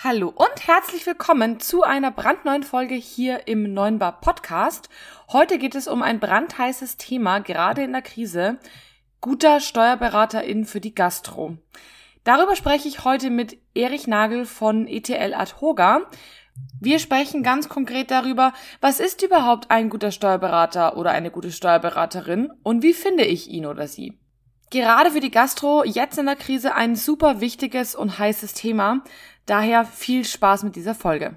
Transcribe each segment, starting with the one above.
Hallo und herzlich willkommen zu einer brandneuen Folge hier im Neunbar Podcast. Heute geht es um ein brandheißes Thema, gerade in der Krise. Guter Steuerberaterin für die Gastro. Darüber spreche ich heute mit Erich Nagel von ETL Adhoga. Wir sprechen ganz konkret darüber, was ist überhaupt ein guter Steuerberater oder eine gute Steuerberaterin und wie finde ich ihn oder sie. Gerade für die Gastro jetzt in der Krise ein super wichtiges und heißes Thema. Daher viel Spaß mit dieser Folge.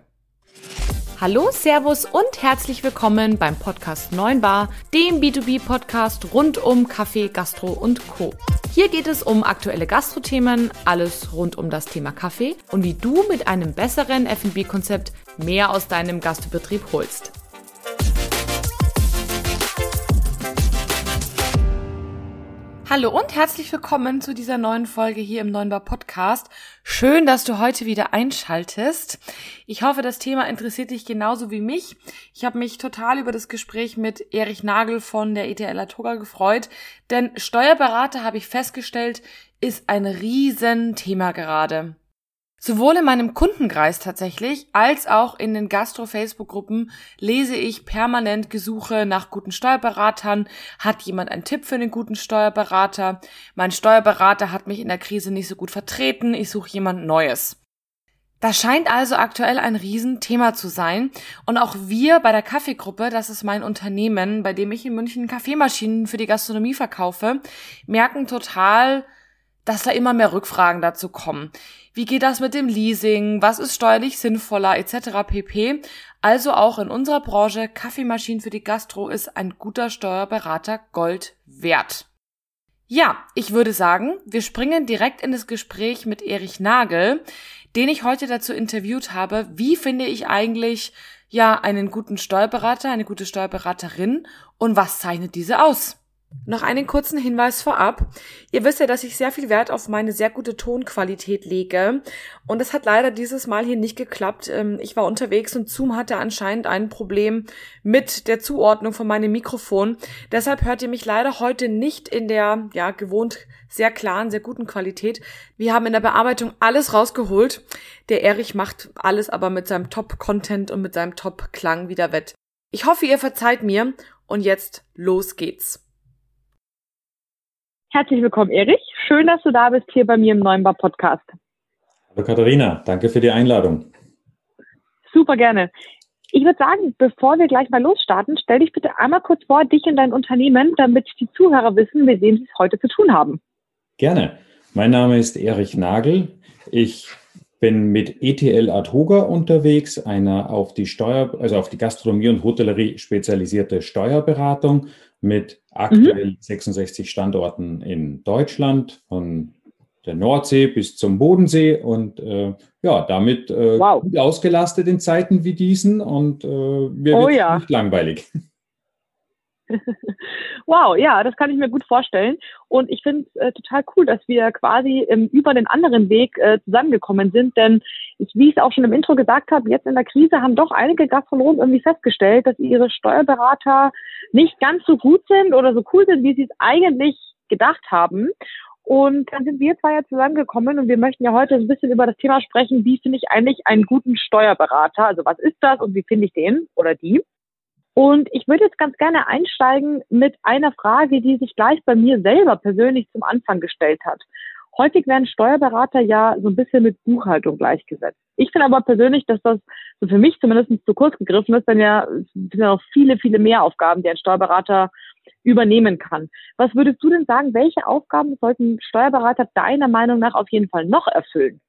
Hallo, Servus und herzlich willkommen beim Podcast 9 Bar, dem B2B-Podcast rund um Kaffee, Gastro und Co. Hier geht es um aktuelle Gastrothemen, alles rund um das Thema Kaffee und wie du mit einem besseren F&B-Konzept mehr aus deinem Gastbetrieb holst. Hallo und herzlich willkommen zu dieser neuen Folge hier im Neunbar Podcast. Schön, dass du heute wieder einschaltest. Ich hoffe, das Thema interessiert dich genauso wie mich. Ich habe mich total über das Gespräch mit Erich Nagel von der ETL Atoga gefreut, denn Steuerberater, habe ich festgestellt, ist ein Riesenthema gerade. Sowohl in meinem Kundenkreis tatsächlich als auch in den Gastro-Facebook-Gruppen lese ich permanent Gesuche nach guten Steuerberatern. Hat jemand einen Tipp für einen guten Steuerberater? Mein Steuerberater hat mich in der Krise nicht so gut vertreten. Ich suche jemand Neues. Das scheint also aktuell ein Riesenthema zu sein. Und auch wir bei der Kaffeegruppe, das ist mein Unternehmen, bei dem ich in München Kaffeemaschinen für die Gastronomie verkaufe, merken total, dass da immer mehr Rückfragen dazu kommen. Wie geht das mit dem Leasing? Was ist steuerlich sinnvoller etc. pp. Also auch in unserer Branche Kaffeemaschinen für die Gastro ist ein guter Steuerberater Gold wert. Ja, ich würde sagen, wir springen direkt in das Gespräch mit Erich Nagel, den ich heute dazu interviewt habe. Wie finde ich eigentlich ja einen guten Steuerberater, eine gute Steuerberaterin und was zeichnet diese aus? Noch einen kurzen Hinweis vorab. Ihr wisst ja, dass ich sehr viel Wert auf meine sehr gute Tonqualität lege. Und es hat leider dieses Mal hier nicht geklappt. Ähm, ich war unterwegs und Zoom hatte anscheinend ein Problem mit der Zuordnung von meinem Mikrofon. Deshalb hört ihr mich leider heute nicht in der, ja, gewohnt sehr klaren, sehr guten Qualität. Wir haben in der Bearbeitung alles rausgeholt. Der Erich macht alles aber mit seinem Top-Content und mit seinem Top-Klang wieder wett. Ich hoffe, ihr verzeiht mir. Und jetzt los geht's. Herzlich willkommen, Erich. Schön, dass du da bist hier bei mir im Neuenbar Podcast. Hallo Katharina, danke für die Einladung. Super gerne. Ich würde sagen, bevor wir gleich mal losstarten, stell dich bitte einmal kurz vor, dich und dein Unternehmen, damit die Zuhörer wissen, mit wem sie es heute zu tun haben. Gerne. Mein Name ist Erich Nagel. Ich bin mit ETL Adhoga unterwegs, einer auf die Steuer, also auf die Gastronomie und Hotellerie spezialisierte Steuerberatung mit aktuell mhm. 66 Standorten in Deutschland, von der Nordsee bis zum Bodensee und äh, ja, damit äh, wow. gut ausgelastet in Zeiten wie diesen und äh, mir oh, wird ja. nicht langweilig. wow, ja, das kann ich mir gut vorstellen. Und ich finde es äh, total cool, dass wir quasi ähm, über den anderen Weg äh, zusammengekommen sind. Denn ich, wie ich es auch schon im Intro gesagt habe, jetzt in der Krise haben doch einige Gastronomen irgendwie festgestellt, dass ihre Steuerberater nicht ganz so gut sind oder so cool sind, wie sie es eigentlich gedacht haben. Und dann sind wir zwei ja zusammengekommen und wir möchten ja heute ein bisschen über das Thema sprechen, wie finde ich eigentlich einen guten Steuerberater? Also was ist das und wie finde ich den oder die? Und ich würde jetzt ganz gerne einsteigen mit einer Frage, die sich gleich bei mir selber persönlich zum Anfang gestellt hat. Häufig werden Steuerberater ja so ein bisschen mit Buchhaltung gleichgesetzt. Ich finde aber persönlich, dass das so für mich zumindest zu kurz gegriffen ist, denn ja, es sind ja noch viele, viele mehr Aufgaben, die ein Steuerberater übernehmen kann. Was würdest du denn sagen, welche Aufgaben sollten Steuerberater deiner Meinung nach auf jeden Fall noch erfüllen?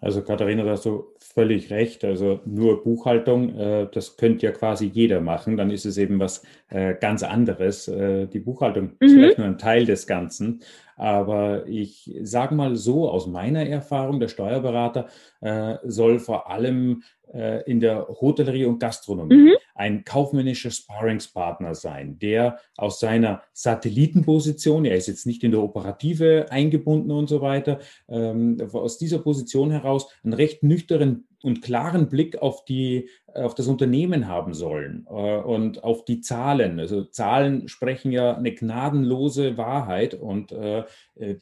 Also Katharina, da hast du völlig recht. Also nur Buchhaltung, äh, das könnte ja quasi jeder machen. Dann ist es eben was äh, ganz anderes. Äh, die Buchhaltung mhm. ist vielleicht nur ein Teil des Ganzen. Aber ich sage mal so, aus meiner Erfahrung, der Steuerberater äh, soll vor allem äh, in der Hotellerie und Gastronomie mhm. Ein kaufmännischer Sparringspartner sein, der aus seiner Satellitenposition, er ist jetzt nicht in der Operative eingebunden und so weiter, ähm, aus dieser Position heraus einen recht nüchternen und klaren Blick auf die auf das Unternehmen haben sollen äh, und auf die Zahlen. Also Zahlen sprechen ja eine gnadenlose Wahrheit und äh,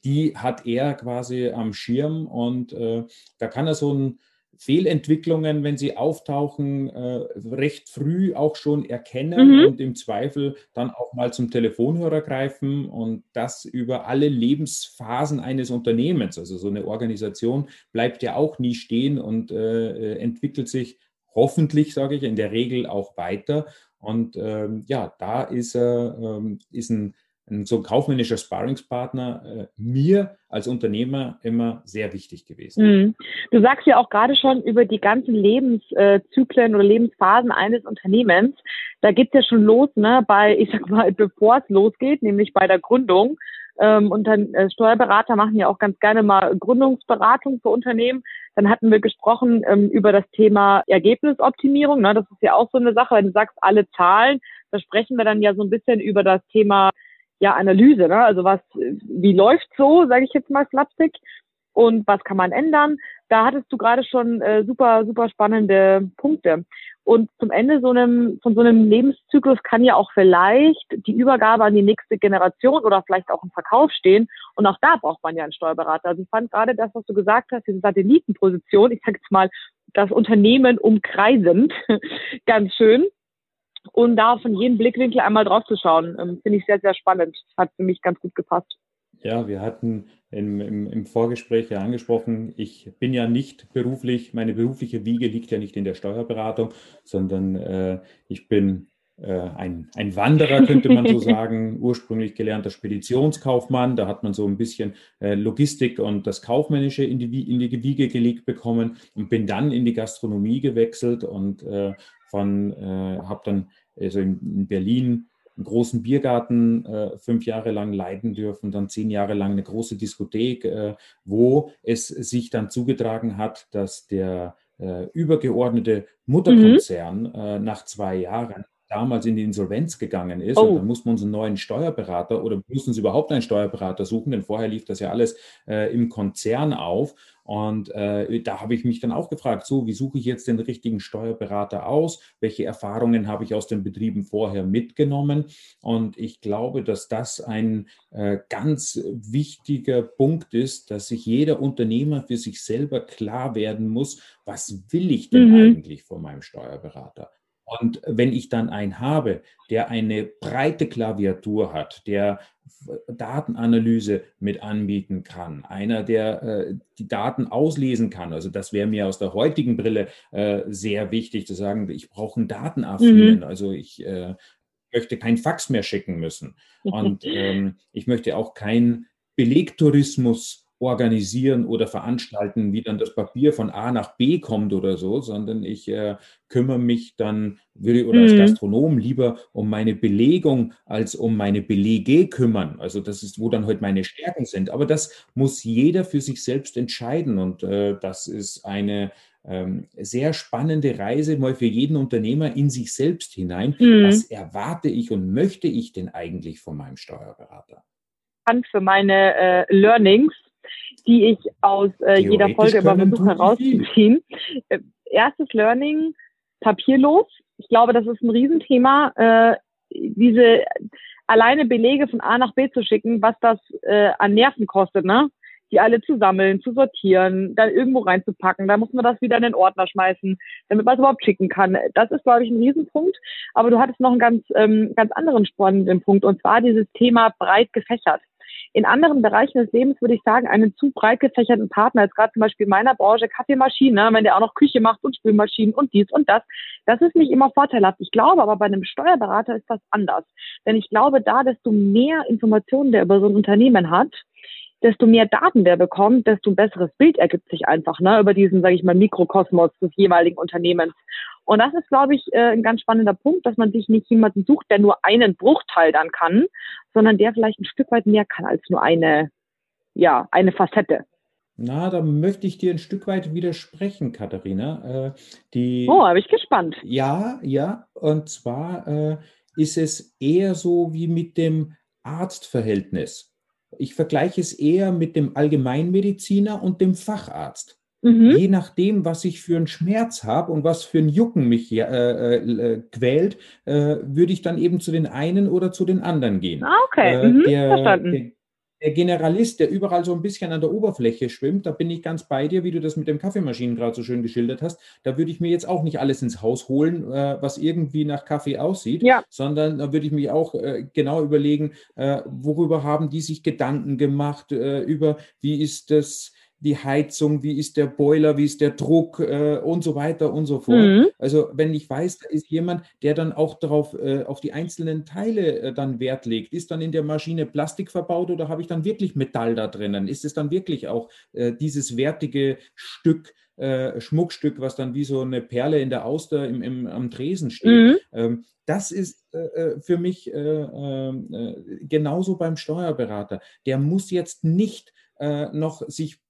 die hat er quasi am Schirm und äh, da kann er so ein Fehlentwicklungen, wenn sie auftauchen, äh, recht früh auch schon erkennen mhm. und im Zweifel dann auch mal zum Telefonhörer greifen und das über alle Lebensphasen eines Unternehmens. Also so eine Organisation bleibt ja auch nie stehen und äh, äh entwickelt sich hoffentlich, sage ich, in der Regel auch weiter. Und ähm, ja, da ist, äh, ist ein so ein kaufmännischer Sparringspartner äh, mir als Unternehmer immer sehr wichtig gewesen. Mhm. Du sagst ja auch gerade schon über die ganzen Lebenszyklen oder Lebensphasen eines Unternehmens. Da geht's ja schon los, ne, bei, ich sag mal, bevor es losgeht, nämlich bei der Gründung. Ähm, und dann äh, Steuerberater machen ja auch ganz gerne mal Gründungsberatung für Unternehmen. Dann hatten wir gesprochen ähm, über das Thema Ergebnisoptimierung. Ne? Das ist ja auch so eine Sache, wenn du sagst, alle Zahlen, da sprechen wir dann ja so ein bisschen über das Thema ja, Analyse, ne? Also was, wie läuft so, sage ich jetzt mal slapstick, und was kann man ändern? Da hattest du gerade schon äh, super, super spannende Punkte. Und zum Ende so einem, von so einem Lebenszyklus kann ja auch vielleicht die Übergabe an die nächste Generation oder vielleicht auch ein Verkauf stehen. Und auch da braucht man ja einen Steuerberater. Also ich fand gerade das, was du gesagt hast, diese Satellitenposition, ich sage jetzt mal, das Unternehmen umkreisend, ganz schön und da von jedem Blickwinkel einmal drauf zu schauen, ähm, finde ich sehr, sehr spannend. Hat für mich ganz gut gepasst. Ja, wir hatten im, im, im, Vorgespräch ja angesprochen, ich bin ja nicht beruflich, meine berufliche Wiege liegt ja nicht in der Steuerberatung, sondern äh, ich bin äh, ein, ein Wanderer, könnte man so sagen, ursprünglich gelernter Speditionskaufmann. Da hat man so ein bisschen äh, Logistik und das Kaufmännische in die, in die Wiege gelegt bekommen und bin dann in die Gastronomie gewechselt und äh, von, äh, habe dann also in, in, Berlin einen großen Biergarten äh, fünf Jahre lang leiten dürfen, dann zehn Jahre lang eine große Diskothek, äh, wo es sich dann zugetragen hat, dass der äh, übergeordnete Mutterkonzern mhm. Äh, nach zwei Jahren damals in die Insolvenz gegangen ist. Oh. Und dann mussten wir uns einen neuen Steuerberater oder mussten uns überhaupt einen Steuerberater suchen, denn vorher lief das ja alles äh, im Konzern auf. Und äh, da habe ich mich dann auch gefragt, so, wie suche ich jetzt den richtigen Steuerberater aus? Welche Erfahrungen habe ich aus den Betrieben vorher mitgenommen? Und ich glaube, dass das ein äh, ganz wichtiger Punkt ist, dass sich jeder Unternehmer für sich selber klar werden muss, was will ich denn mhm. eigentlich von meinem Steuerberater? Und wenn ich dann einen habe, der eine breite Klaviatur hat, der Datenanalyse mit anbieten kann, einer, der äh, die Daten auslesen kann, also das wäre mir aus der heutigen Brille äh, sehr wichtig zu sagen, ich brauche einen Datenaffinen, mhm. also ich äh, möchte kein Fax mehr schicken müssen und ähm, ich möchte auch keinen Belegtourismus organisieren oder veranstalten, wie dann das Papier von A nach B kommt oder so, sondern ich äh, kümmere mich dann, würde oder als mhm. Gastronom lieber um meine Belegung als um meine Belege kümmern. Also das ist, wo dann heute halt meine Stärken sind. Aber das muss jeder für sich selbst entscheiden und äh, das ist eine ähm, sehr spannende Reise mal für jeden Unternehmer in sich selbst hinein. Mhm. Was erwarte ich und möchte ich denn eigentlich von meinem Steuerberater? Für meine äh, Learnings die ich aus äh, jeder Folge immer versuche herauszuziehen. Äh, erstes Learning, papierlos. Ich glaube, das ist ein Riesenthema. Äh, diese alleine Belege von A nach B zu schicken, was das äh, an Nerven kostet, ne? Die alle zu sammeln, zu sortieren, dann irgendwo reinzupacken. Da muss man das wieder in den Ordner schmeißen, damit man es überhaupt schicken kann. Das ist, glaube ich, ein Riesenpunkt. Aber du hattest noch einen ganz, ähm, ganz anderen spannenden Punkt, und zwar dieses Thema breit gefächert in anderen Bereichen des Lebens würde ich sagen, einen zu breit gefächerten Partner, als gerade zum Beispiel in meiner Branche Kaffeemaschine, wenn der auch noch Küche macht und Spülmaschinen und dies und das, das ist nicht immer vorteilhaft. Ich glaube aber bei einem Steuerberater ist das anders. Denn ich glaube, da, desto mehr Informationen der über so ein Unternehmen hat, desto mehr Daten der bekommt, desto ein besseres Bild ergibt sich einfach ne, über diesen, sage ich mal, Mikrokosmos des jeweiligen Unternehmens. Und das ist, glaube ich, äh, ein ganz spannender Punkt, dass man sich nicht jemanden sucht, der nur einen Bruchteil dann kann, sondern der vielleicht ein Stück weit mehr kann als nur eine, ja, eine Facette. Na, da möchte ich dir ein Stück weit widersprechen, Katharina. Äh, die, oh, habe ich gespannt. Ja, ja. Und zwar äh, ist es eher so wie mit dem Arztverhältnis. Ich vergleiche es eher mit dem Allgemeinmediziner und dem Facharzt. Mhm. Je nachdem, was ich für einen Schmerz habe und was für ein Jucken mich äh, äh, quält, äh, würde ich dann eben zu den einen oder zu den anderen gehen. Ah, okay. Äh, mhm, der, der, der Generalist, der überall so ein bisschen an der Oberfläche schwimmt, da bin ich ganz bei dir, wie du das mit dem Kaffeemaschinen gerade so schön geschildert hast. Da würde ich mir jetzt auch nicht alles ins Haus holen, äh, was irgendwie nach Kaffee aussieht, ja. sondern da würde ich mich auch äh, genau überlegen, äh, worüber haben die sich Gedanken gemacht, äh, über wie ist das die Heizung, wie ist der Boiler, wie ist der Druck äh, und so weiter und so fort. Mhm. Also wenn ich weiß, da ist jemand, der dann auch darauf äh, auf die einzelnen Teile äh, dann Wert legt, ist dann in der Maschine Plastik verbaut oder habe ich dann wirklich Metall da drinnen? Ist es dann wirklich auch äh, dieses wertige Stück? Äh, Schmuckstück, was dann wie so eine Perle in der Auster im, im am Tresen steht. Mhm. Ähm, das ist äh, für mich genauso beim Steuerberater. Der muss jetzt nicht noch sich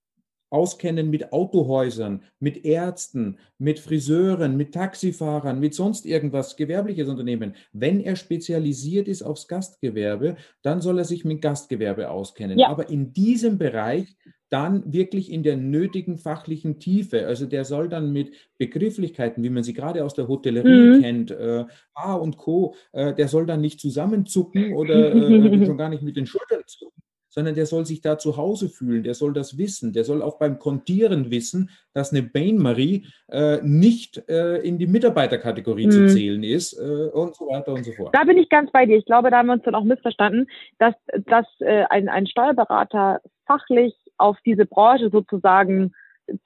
auskennen mit Autohäusern, mit Ärzten, mit Friseuren, mit Taxifahrern, mit sonst irgendwas, gewerbliches Unternehmen. Wenn er spezialisiert ist aufs Gastgewerbe, dann soll er sich mit Gastgewerbe auskennen. Ja. Aber in diesem Bereich dann wirklich in der nötigen fachlichen Tiefe. Also der soll dann mit Begrifflichkeiten, wie man sie gerade aus der Hotellerie mhm. kennt, äh, A und Co., äh, der soll dann nicht zusammenzucken oder äh, schon gar nicht mit den Schultern zucken, sondern der soll sich da zu Hause fühlen, der soll das wissen, der soll auch beim Kontieren wissen, dass eine Bain-Marie äh, nicht äh, in die Mitarbeiterkategorie mhm. zu zählen ist äh, und so weiter und so fort. Da bin ich ganz bei dir. Ich glaube, da haben wir uns dann auch missverstanden, dass, dass äh, ein, ein Steuerberater fachlich auf diese Branche sozusagen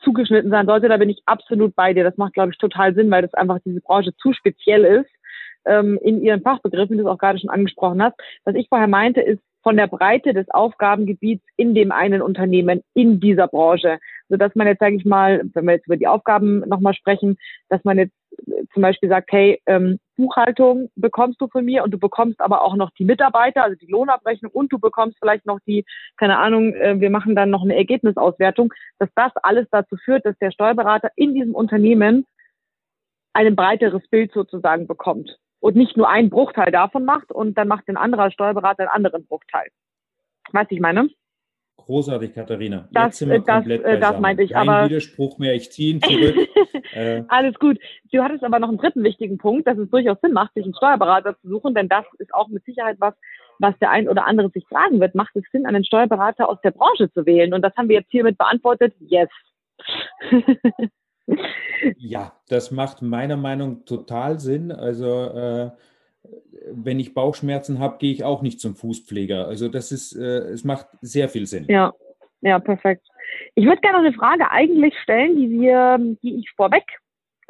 zugeschnitten sein sollte. Da bin ich absolut bei dir. Das macht, glaube ich, total Sinn, weil das einfach diese Branche zu speziell ist ähm, in ihren Fachbegriffen, die du auch gerade schon angesprochen hast. Was ich vorher meinte, ist, von der Breite des Aufgabengebiets in dem einen Unternehmen in dieser Branche. So dass man jetzt, sage ich mal, wenn wir jetzt über die Aufgaben nochmal sprechen, dass man jetzt äh, zum Beispiel sagt, hey, ähm, Buchhaltung bekommst du von mir und du bekommst aber auch noch die Mitarbeiter, also die Lohnabrechnung und du bekommst vielleicht noch die, keine Ahnung, äh, wir machen dann noch eine Ergebnisauswertung, dass das alles dazu führt, dass der Steuerberater in diesem Unternehmen ein breiteres Bild sozusagen bekommt und nicht nur einen Bruchteil davon macht und dann macht ein anderer Steuerberater einen anderen Bruchteil. Weißt du, ich meine? Großartig, Katharina. Das, Jetzt sind wir äh, das, komplett äh, das meinte ich. Kein aber Widerspruch mehr, ich ziehe ihn zurück. äh. Alles gut. Du hattest aber noch einen dritten wichtigen Punkt, dass es durchaus Sinn macht, sich einen Steuerberater zu suchen, denn das ist auch mit Sicherheit was, was der ein oder andere sich fragen wird. Macht es Sinn, einen Steuerberater aus der Branche zu wählen? Und das haben wir jetzt hiermit beantwortet. Yes. Ja, das macht meiner Meinung total Sinn. Also äh, wenn ich Bauchschmerzen habe, gehe ich auch nicht zum Fußpfleger. Also das ist, äh, es macht sehr viel Sinn. Ja, ja, perfekt. Ich würde gerne eine Frage eigentlich stellen, die wir, die ich vorweg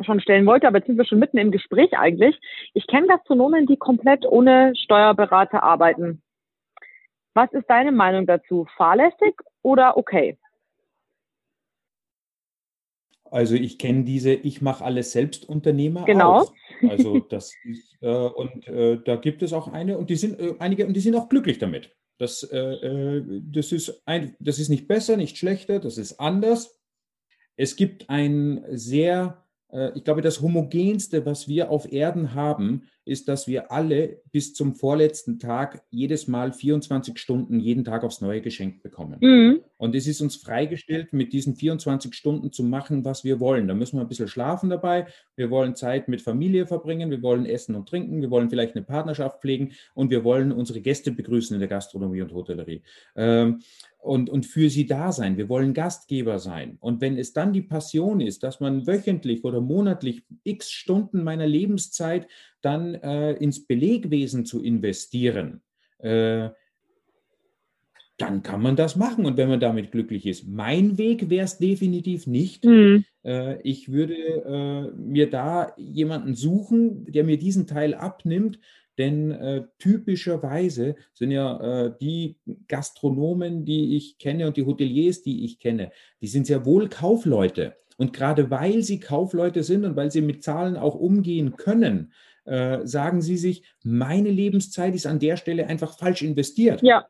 schon stellen wollte, aber jetzt sind wir schon mitten im Gespräch eigentlich. Ich kenne Gastronomen, die komplett ohne Steuerberater arbeiten. Was ist deine Meinung dazu? Fahrlässig oder okay? Also ich kenne diese Ich mache alles selbst Unternehmer genau. auch. Also das ist, äh, und äh, da gibt es auch eine und die sind äh, einige und die sind auch glücklich damit. Das, äh, äh, das, ist ein, das ist nicht besser, nicht schlechter, das ist anders. Es gibt ein sehr, äh, ich glaube, das homogenste, was wir auf Erden haben, ist, dass wir alle bis zum vorletzten Tag jedes Mal 24 Stunden jeden Tag aufs Neue geschenkt bekommen. Mhm. Und es ist uns freigestellt, mit diesen 24 Stunden zu machen, was wir wollen. Da müssen wir ein bisschen schlafen dabei. Wir wollen Zeit mit Familie verbringen. Wir wollen essen und trinken. Wir wollen vielleicht eine Partnerschaft pflegen und wir wollen unsere Gäste begrüßen in der Gastronomie und Hotellerie. Ähm, und, und für sie da sein. Wir wollen Gastgeber sein. Und wenn es dann die Passion ist, dass man wöchentlich oder monatlich x Stunden meiner Lebenszeit dann äh, ins Belegwesen zu investieren, äh, dann kann man das machen und wenn man damit glücklich ist. Mein Weg wäre es definitiv nicht. Mhm. Äh, ich würde äh, mir da jemanden suchen, der mir diesen Teil abnimmt, denn äh, typischerweise sind ja äh, die Gastronomen, die ich kenne und die Hoteliers, die ich kenne, die sind sehr wohl Kaufleute. Und gerade weil sie Kaufleute sind und weil sie mit Zahlen auch umgehen können, äh, sagen sie sich, meine Lebenszeit ist an der Stelle einfach falsch investiert. Ja.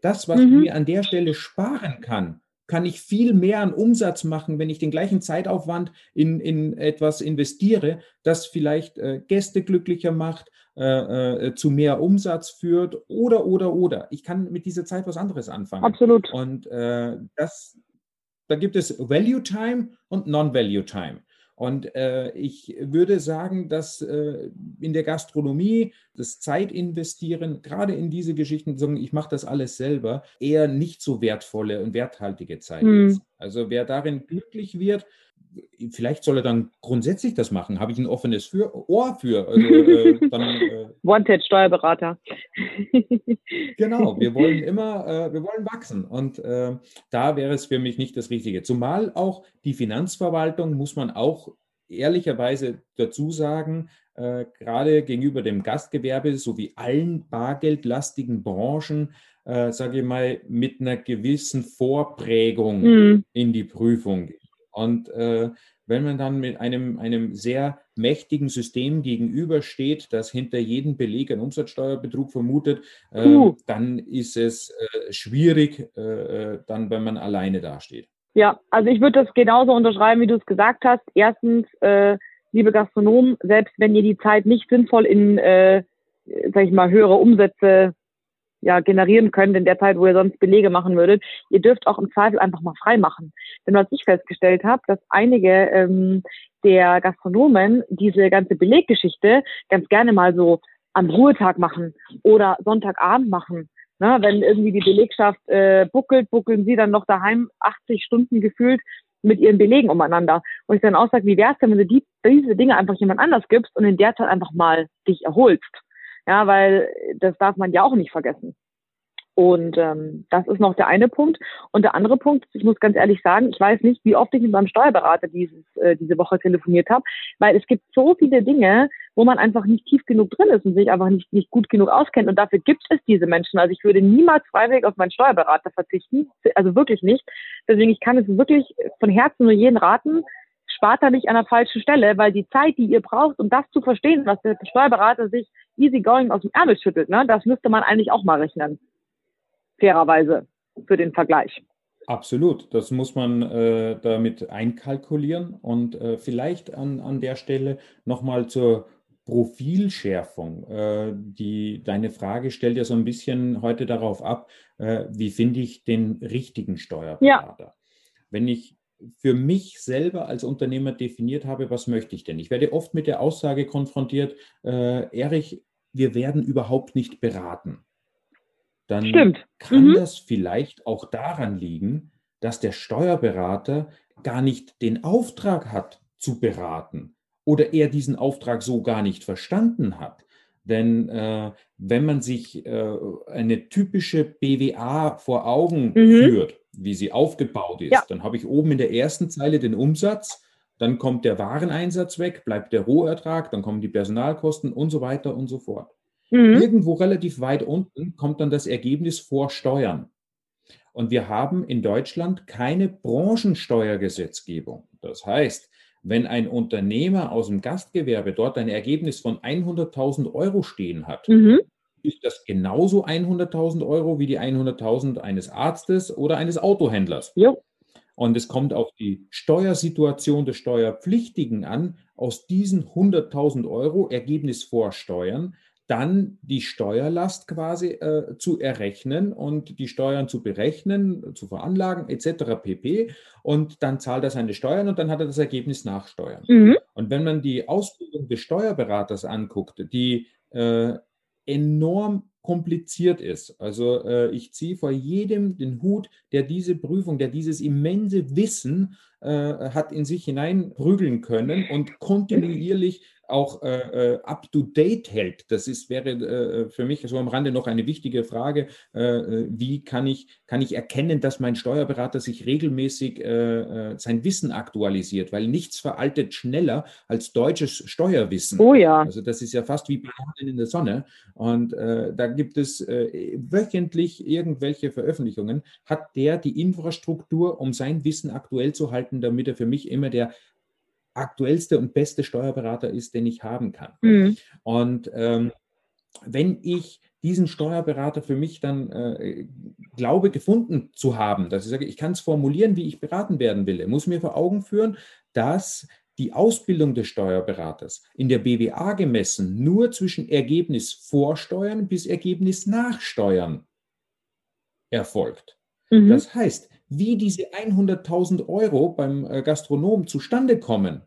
Das, was mhm. ich mir an der Stelle sparen kann, kann ich viel mehr an Umsatz machen, wenn ich den gleichen Zeitaufwand in, in etwas investiere, das vielleicht äh, Gäste glücklicher macht, äh, äh, zu mehr Umsatz führt oder, oder, oder. Ich kann mit dieser Zeit was anderes anfangen. Absolut. Und äh, das, da gibt es Value Time und Non-Value Time. Und äh, ich würde sagen, dass äh, in der Gastronomie das Zeitinvestieren, gerade in diese Geschichten, ich mache das alles selber, eher nicht so wertvolle und werthaltige Zeit hm. ist. Also wer darin glücklich wird, vielleicht soll er dann grundsätzlich das machen. Habe ich ein offenes für, Ohr für. Also, äh, dann, äh, Wanted-Steuerberater. genau, wir wollen immer, äh, wir wollen wachsen. Und äh, da wäre es für mich nicht das Richtige. Zumal auch die Finanzverwaltung, muss man auch ehrlicherweise dazu sagen, äh, gerade gegenüber dem Gastgewerbe sowie allen bargeldlastigen Branchen, äh, sage ich mal, mit einer gewissen Vorprägung mhm. in die Prüfung und äh, wenn man dann mit einem, einem sehr mächtigen System gegenübersteht, das hinter jedem Beleg einen Umsatzsteuerbetrug vermutet, äh, uh. dann ist es äh, schwierig, äh, äh, dann, wenn man alleine dasteht. Ja, also ich würde das genauso unterschreiben, wie du es gesagt hast. Erstens, äh, liebe Gastronomen, selbst wenn ihr die Zeit nicht sinnvoll in, äh, sag ich mal, höhere Umsätze ja, generieren könnt in der Zeit, wo ihr sonst Belege machen würdet. Ihr dürft auch im Zweifel einfach mal frei machen. Denn was ich festgestellt habe, dass einige ähm, der Gastronomen diese ganze Beleggeschichte ganz gerne mal so am Ruhetag machen oder Sonntagabend machen. Na, wenn irgendwie die Belegschaft äh, buckelt, buckeln sie dann noch daheim 80 Stunden gefühlt mit ihren Belegen umeinander. Und ich dann auch sage, wie wär's denn, wenn du die, diese Dinge einfach jemand anders gibst und in der Zeit einfach mal dich erholst? Ja, weil das darf man ja auch nicht vergessen. Und ähm, das ist noch der eine Punkt. Und der andere Punkt, ich muss ganz ehrlich sagen, ich weiß nicht, wie oft ich mit meinem Steuerberater dieses, äh, diese Woche telefoniert habe, weil es gibt so viele Dinge, wo man einfach nicht tief genug drin ist und sich einfach nicht, nicht gut genug auskennt. Und dafür gibt es diese Menschen. Also ich würde niemals freiwillig auf meinen Steuerberater verzichten, also wirklich nicht. Deswegen, ich kann es wirklich von Herzen nur jeden raten, spart da nicht an der falschen Stelle, weil die Zeit, die ihr braucht, um das zu verstehen, was der Steuerberater sich easy going aus dem Ärmel schüttelt, ne, das müsste man eigentlich auch mal rechnen. Fairerweise für den Vergleich. Absolut, das muss man äh, damit einkalkulieren und äh, vielleicht an, an der Stelle nochmal zur Profilschärfung. Äh, die, deine Frage stellt ja so ein bisschen heute darauf ab, äh, wie finde ich den richtigen Steuerberater? Ja. Wenn ich für mich selber als Unternehmer definiert habe, was möchte ich denn? Ich werde oft mit der Aussage konfrontiert, äh, Erich, wir werden überhaupt nicht beraten. Dann Stimmt. kann mhm. das vielleicht auch daran liegen, dass der Steuerberater gar nicht den Auftrag hat zu beraten oder er diesen Auftrag so gar nicht verstanden hat. Denn äh, wenn man sich äh, eine typische BWA vor Augen mhm. führt, wie sie aufgebaut ist, ja. dann habe ich oben in der ersten Zeile den Umsatz, dann kommt der Wareneinsatz weg, bleibt der Rohertrag, dann kommen die Personalkosten und so weiter und so fort. Mhm. Irgendwo relativ weit unten kommt dann das Ergebnis vor Steuern. Und wir haben in Deutschland keine Branchensteuergesetzgebung. Das heißt, wenn ein Unternehmer aus dem Gastgewerbe dort ein Ergebnis von 100.000 Euro stehen hat, mhm. Ist das genauso 100.000 Euro wie die 100.000 eines Arztes oder eines Autohändlers. Jo. Und es kommt auf die Steuersituation des Steuerpflichtigen an, aus diesen 100.000 Euro Ergebnis vor Steuern dann die Steuerlast quasi äh, zu errechnen und die Steuern zu berechnen, zu veranlagen etc. pp. Und dann zahlt er seine Steuern und dann hat er das Ergebnis nach Steuern. Mhm. Und wenn man die Ausbildung des Steuerberaters anguckt, die äh, enorm kompliziert ist. Also äh, ich ziehe vor jedem den Hut, der diese Prüfung, der dieses immense Wissen äh, hat in sich hineinprügeln können und kontinuierlich auch äh, äh, up-to-date hält. Das ist, wäre äh, für mich so am Rande noch eine wichtige Frage. Äh, äh, wie kann ich, kann ich erkennen, dass mein Steuerberater sich regelmäßig äh, sein Wissen aktualisiert? Weil nichts veraltet schneller als deutsches Steuerwissen. Oh ja. Also das ist ja fast wie Bananen in der Sonne. Und da gibt es wöchentlich irgendwelche Veröffentlichungen. Hat der die Infrastruktur, um sein Wissen aktuell zu halten, damit er für mich immer der aktuellste und beste Steuerberater ist, den ich haben kann. Mhm. Und ähm, wenn ich diesen Steuerberater für mich dann äh, glaube gefunden zu haben, dass ich sage, ich kann es formulieren, wie ich beraten werden will, er muss mir vor Augen führen, dass die Ausbildung des Steuerberaters in der BWA gemessen nur zwischen Ergebnis vor Steuern bis Ergebnis nach Steuern erfolgt. Mhm. Das heißt, wie diese 100.000 Euro beim äh, Gastronomen zustande kommen,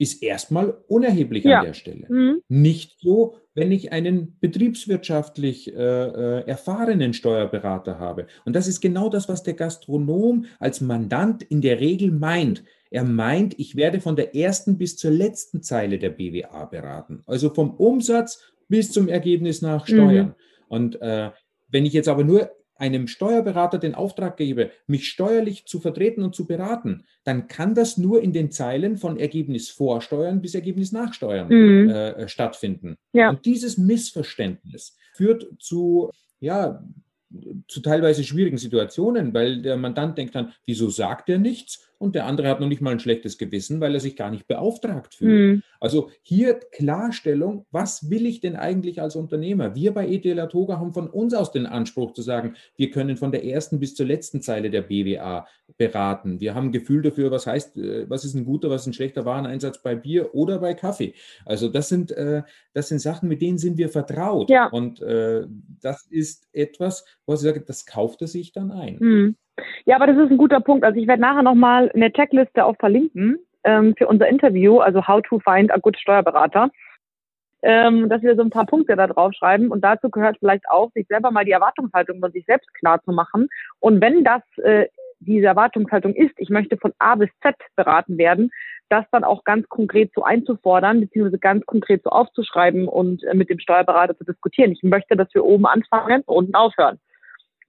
ist erstmal unerheblich ja. an der Stelle. Mhm. Nicht so, wenn ich einen betriebswirtschaftlich äh, äh, erfahrenen Steuerberater habe. Und das ist genau das, was der Gastronom als Mandant in der Regel meint. Er meint, ich werde von der ersten bis zur letzten Zeile der BWA beraten. Also vom Umsatz bis zum Ergebnis nach Steuern. Mhm. Und äh, wenn ich jetzt aber nur einem Steuerberater den Auftrag gebe, mich steuerlich zu vertreten und zu beraten, dann kann das nur in den Zeilen von Ergebnis vorsteuern bis Ergebnis nachsteuern mhm. äh, stattfinden. Ja. Und dieses Missverständnis führt zu ja, zu teilweise schwierigen Situationen, weil der Mandant denkt dann, wieso sagt er nichts? Und der andere hat noch nicht mal ein schlechtes Gewissen, weil er sich gar nicht beauftragt fühlt. Mhm. Also hier Klarstellung, was will ich denn eigentlich als Unternehmer? Wir bei ETL Toga haben von uns aus den Anspruch zu sagen, wir können von der ersten bis zur letzten Zeile der BWA beraten. Wir haben ein Gefühl dafür, was heißt, äh, was ist ein guter, was ist ein schlechter Wareneinsatz bei Bier oder bei Kaffee. Also das sind, äh, das sind Sachen, mit denen sind wir vertraut. Ja. Und äh, das ist etwas, wo ich sage, das kauft er sich dann ein. Mhm. Ja, aber das ist ein guter Punkt. Also ich werde nachher nochmal eine Checkliste auch verlinken ähm, für unser Interview, also How to Find a Good Steuerberater, ähm, dass wir so ein paar Punkte da drauf schreiben. Und dazu gehört vielleicht auch, sich selber mal die Erwartungshaltung von sich selbst klar zu machen. Und wenn das äh, diese Erwartungshaltung ist, ich möchte von A bis Z beraten werden, das dann auch ganz konkret so einzufordern, beziehungsweise ganz konkret so aufzuschreiben und äh, mit dem Steuerberater zu diskutieren. Ich möchte, dass wir oben anfangen und unten aufhören.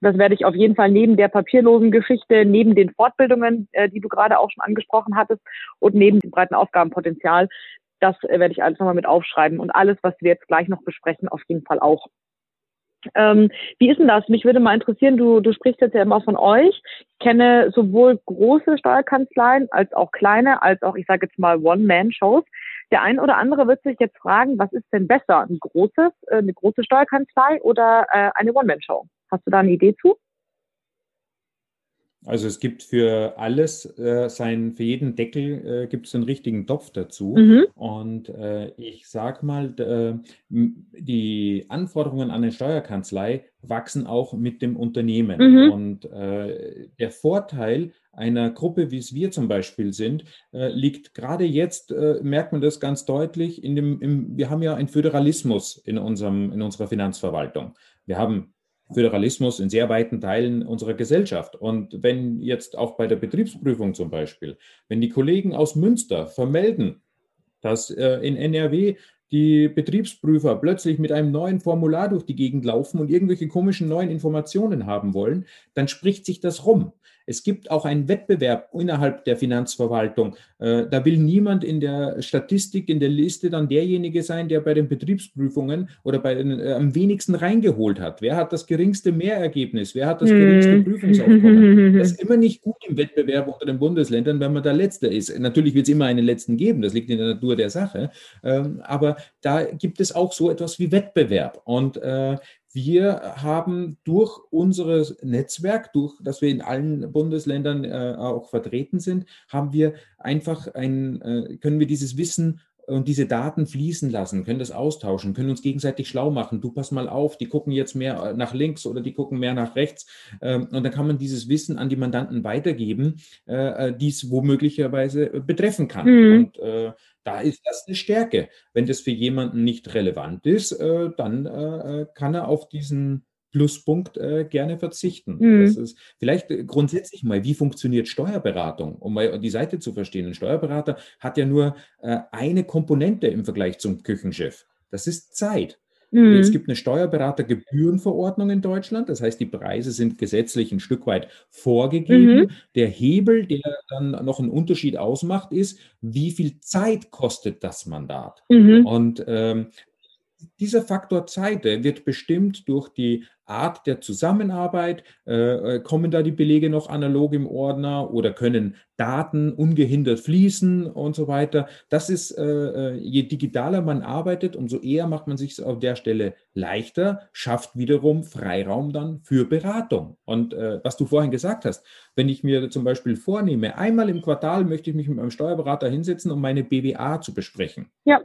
Das werde ich auf jeden Fall neben der papierlosen Geschichte, neben den Fortbildungen, äh, die du gerade auch schon angesprochen hattest, und neben dem breiten Aufgabenpotenzial, das äh, werde ich alles nochmal mit aufschreiben. Und alles, was wir jetzt gleich noch besprechen, auf jeden Fall auch. Ähm, wie ist denn das? Mich würde mal interessieren, du, du sprichst jetzt ja immer von euch. Ich kenne sowohl große Steuerkanzleien als auch kleine, als auch, ich sage jetzt mal, One-Man-Shows. Der ein oder andere wird sich jetzt fragen, was ist denn besser? Ein großes, äh, eine große Steuerkanzlei oder äh, eine One-Man-Show? Hast du da eine Idee zu? Also es gibt für alles äh, sein, für jeden Deckel äh, gibt es einen richtigen Topf dazu. Mhm. Und äh, ich sage mal, äh, die Anforderungen an eine Steuerkanzlei wachsen auch mit dem Unternehmen. Mhm. Und äh, der Vorteil einer Gruppe, wie es wir zum Beispiel sind, äh, liegt gerade jetzt, merkt man das ganz deutlich, in dem, im, wir haben ja einen Föderalismus in, unserem, in unserer Finanzverwaltung. Wir haben Föderalismus in sehr weiten Teilen unserer Gesellschaft. Und wenn jetzt auch bei der Betriebsprüfung zum Beispiel, wenn die Kollegen aus Münster vermelden, dass äh, in NRW die Betriebsprüfer plötzlich mit einem neuen Formular durch die Gegend laufen und irgendwelche komischen neuen Informationen haben wollen, dann spricht sich das rum. Es gibt auch einen Wettbewerb innerhalb der Finanzverwaltung. Äh, da will niemand in der Statistik, in der Liste dann derjenige sein, der bei den Betriebsprüfungen oder bei den, äh, am wenigsten reingeholt hat. Wer hat das geringste Mehrergebnis? Wer hat das geringste hm. Prüfungsaufkommen? Das ist immer nicht gut im Wettbewerb unter den Bundesländern, wenn man der Letzte ist. Natürlich wird es immer einen Letzten geben, das liegt in der Natur der Sache. Ähm, aber da gibt es auch so etwas wie Wettbewerb. Und äh, wir haben durch unser Netzwerk, durch das wir in allen Bundesländern äh, auch vertreten sind, haben wir einfach ein, äh, können wir dieses Wissen und diese Daten fließen lassen, können das austauschen, können uns gegenseitig schlau machen. Du pass mal auf, die gucken jetzt mehr äh, nach links oder die gucken mehr nach rechts. Ähm, und dann kann man dieses Wissen an die Mandanten weitergeben, äh, äh, die es womöglicherweise betreffen kann. Mhm. Und da ist das eine Stärke. Wenn das für jemanden nicht relevant ist, dann kann er auf diesen Pluspunkt äh, gerne verzichten. Mhm. Das ist vielleicht äh, grundsätzlich mal, wie funktioniert Steuerberatung, um mal die Seite zu verstehen. Ein Steuerberater hat ja nur äh, eine Komponente im Vergleich zum Küchenchef. Das ist Zeit. Mhm. Es gibt eine Steuerberatergebührenverordnung in Deutschland. Das heißt, die Preise sind gesetzlich ein Stück weit vorgegeben. Mhm. Der Hebel, der dann noch einen Unterschied ausmacht, ist, wie viel Zeit kostet das Mandat? Mhm. Und ähm, dieser Faktor Zeit wird bestimmt durch die Art der Zusammenarbeit. Äh, äh, kommen da die Belege noch analog im Ordner oder können Daten ungehindert fließen und so weiter? Das ist, äh, äh, je digitaler man arbeitet, umso eher macht man sich auf der Stelle leichter, schafft wiederum Freiraum dann für Beratung. Und äh, was du vorhin gesagt hast, wenn ich mir zum Beispiel vornehme, einmal im Quartal möchte ich mich mit meinem Steuerberater hinsetzen, um meine BWA zu besprechen. Ja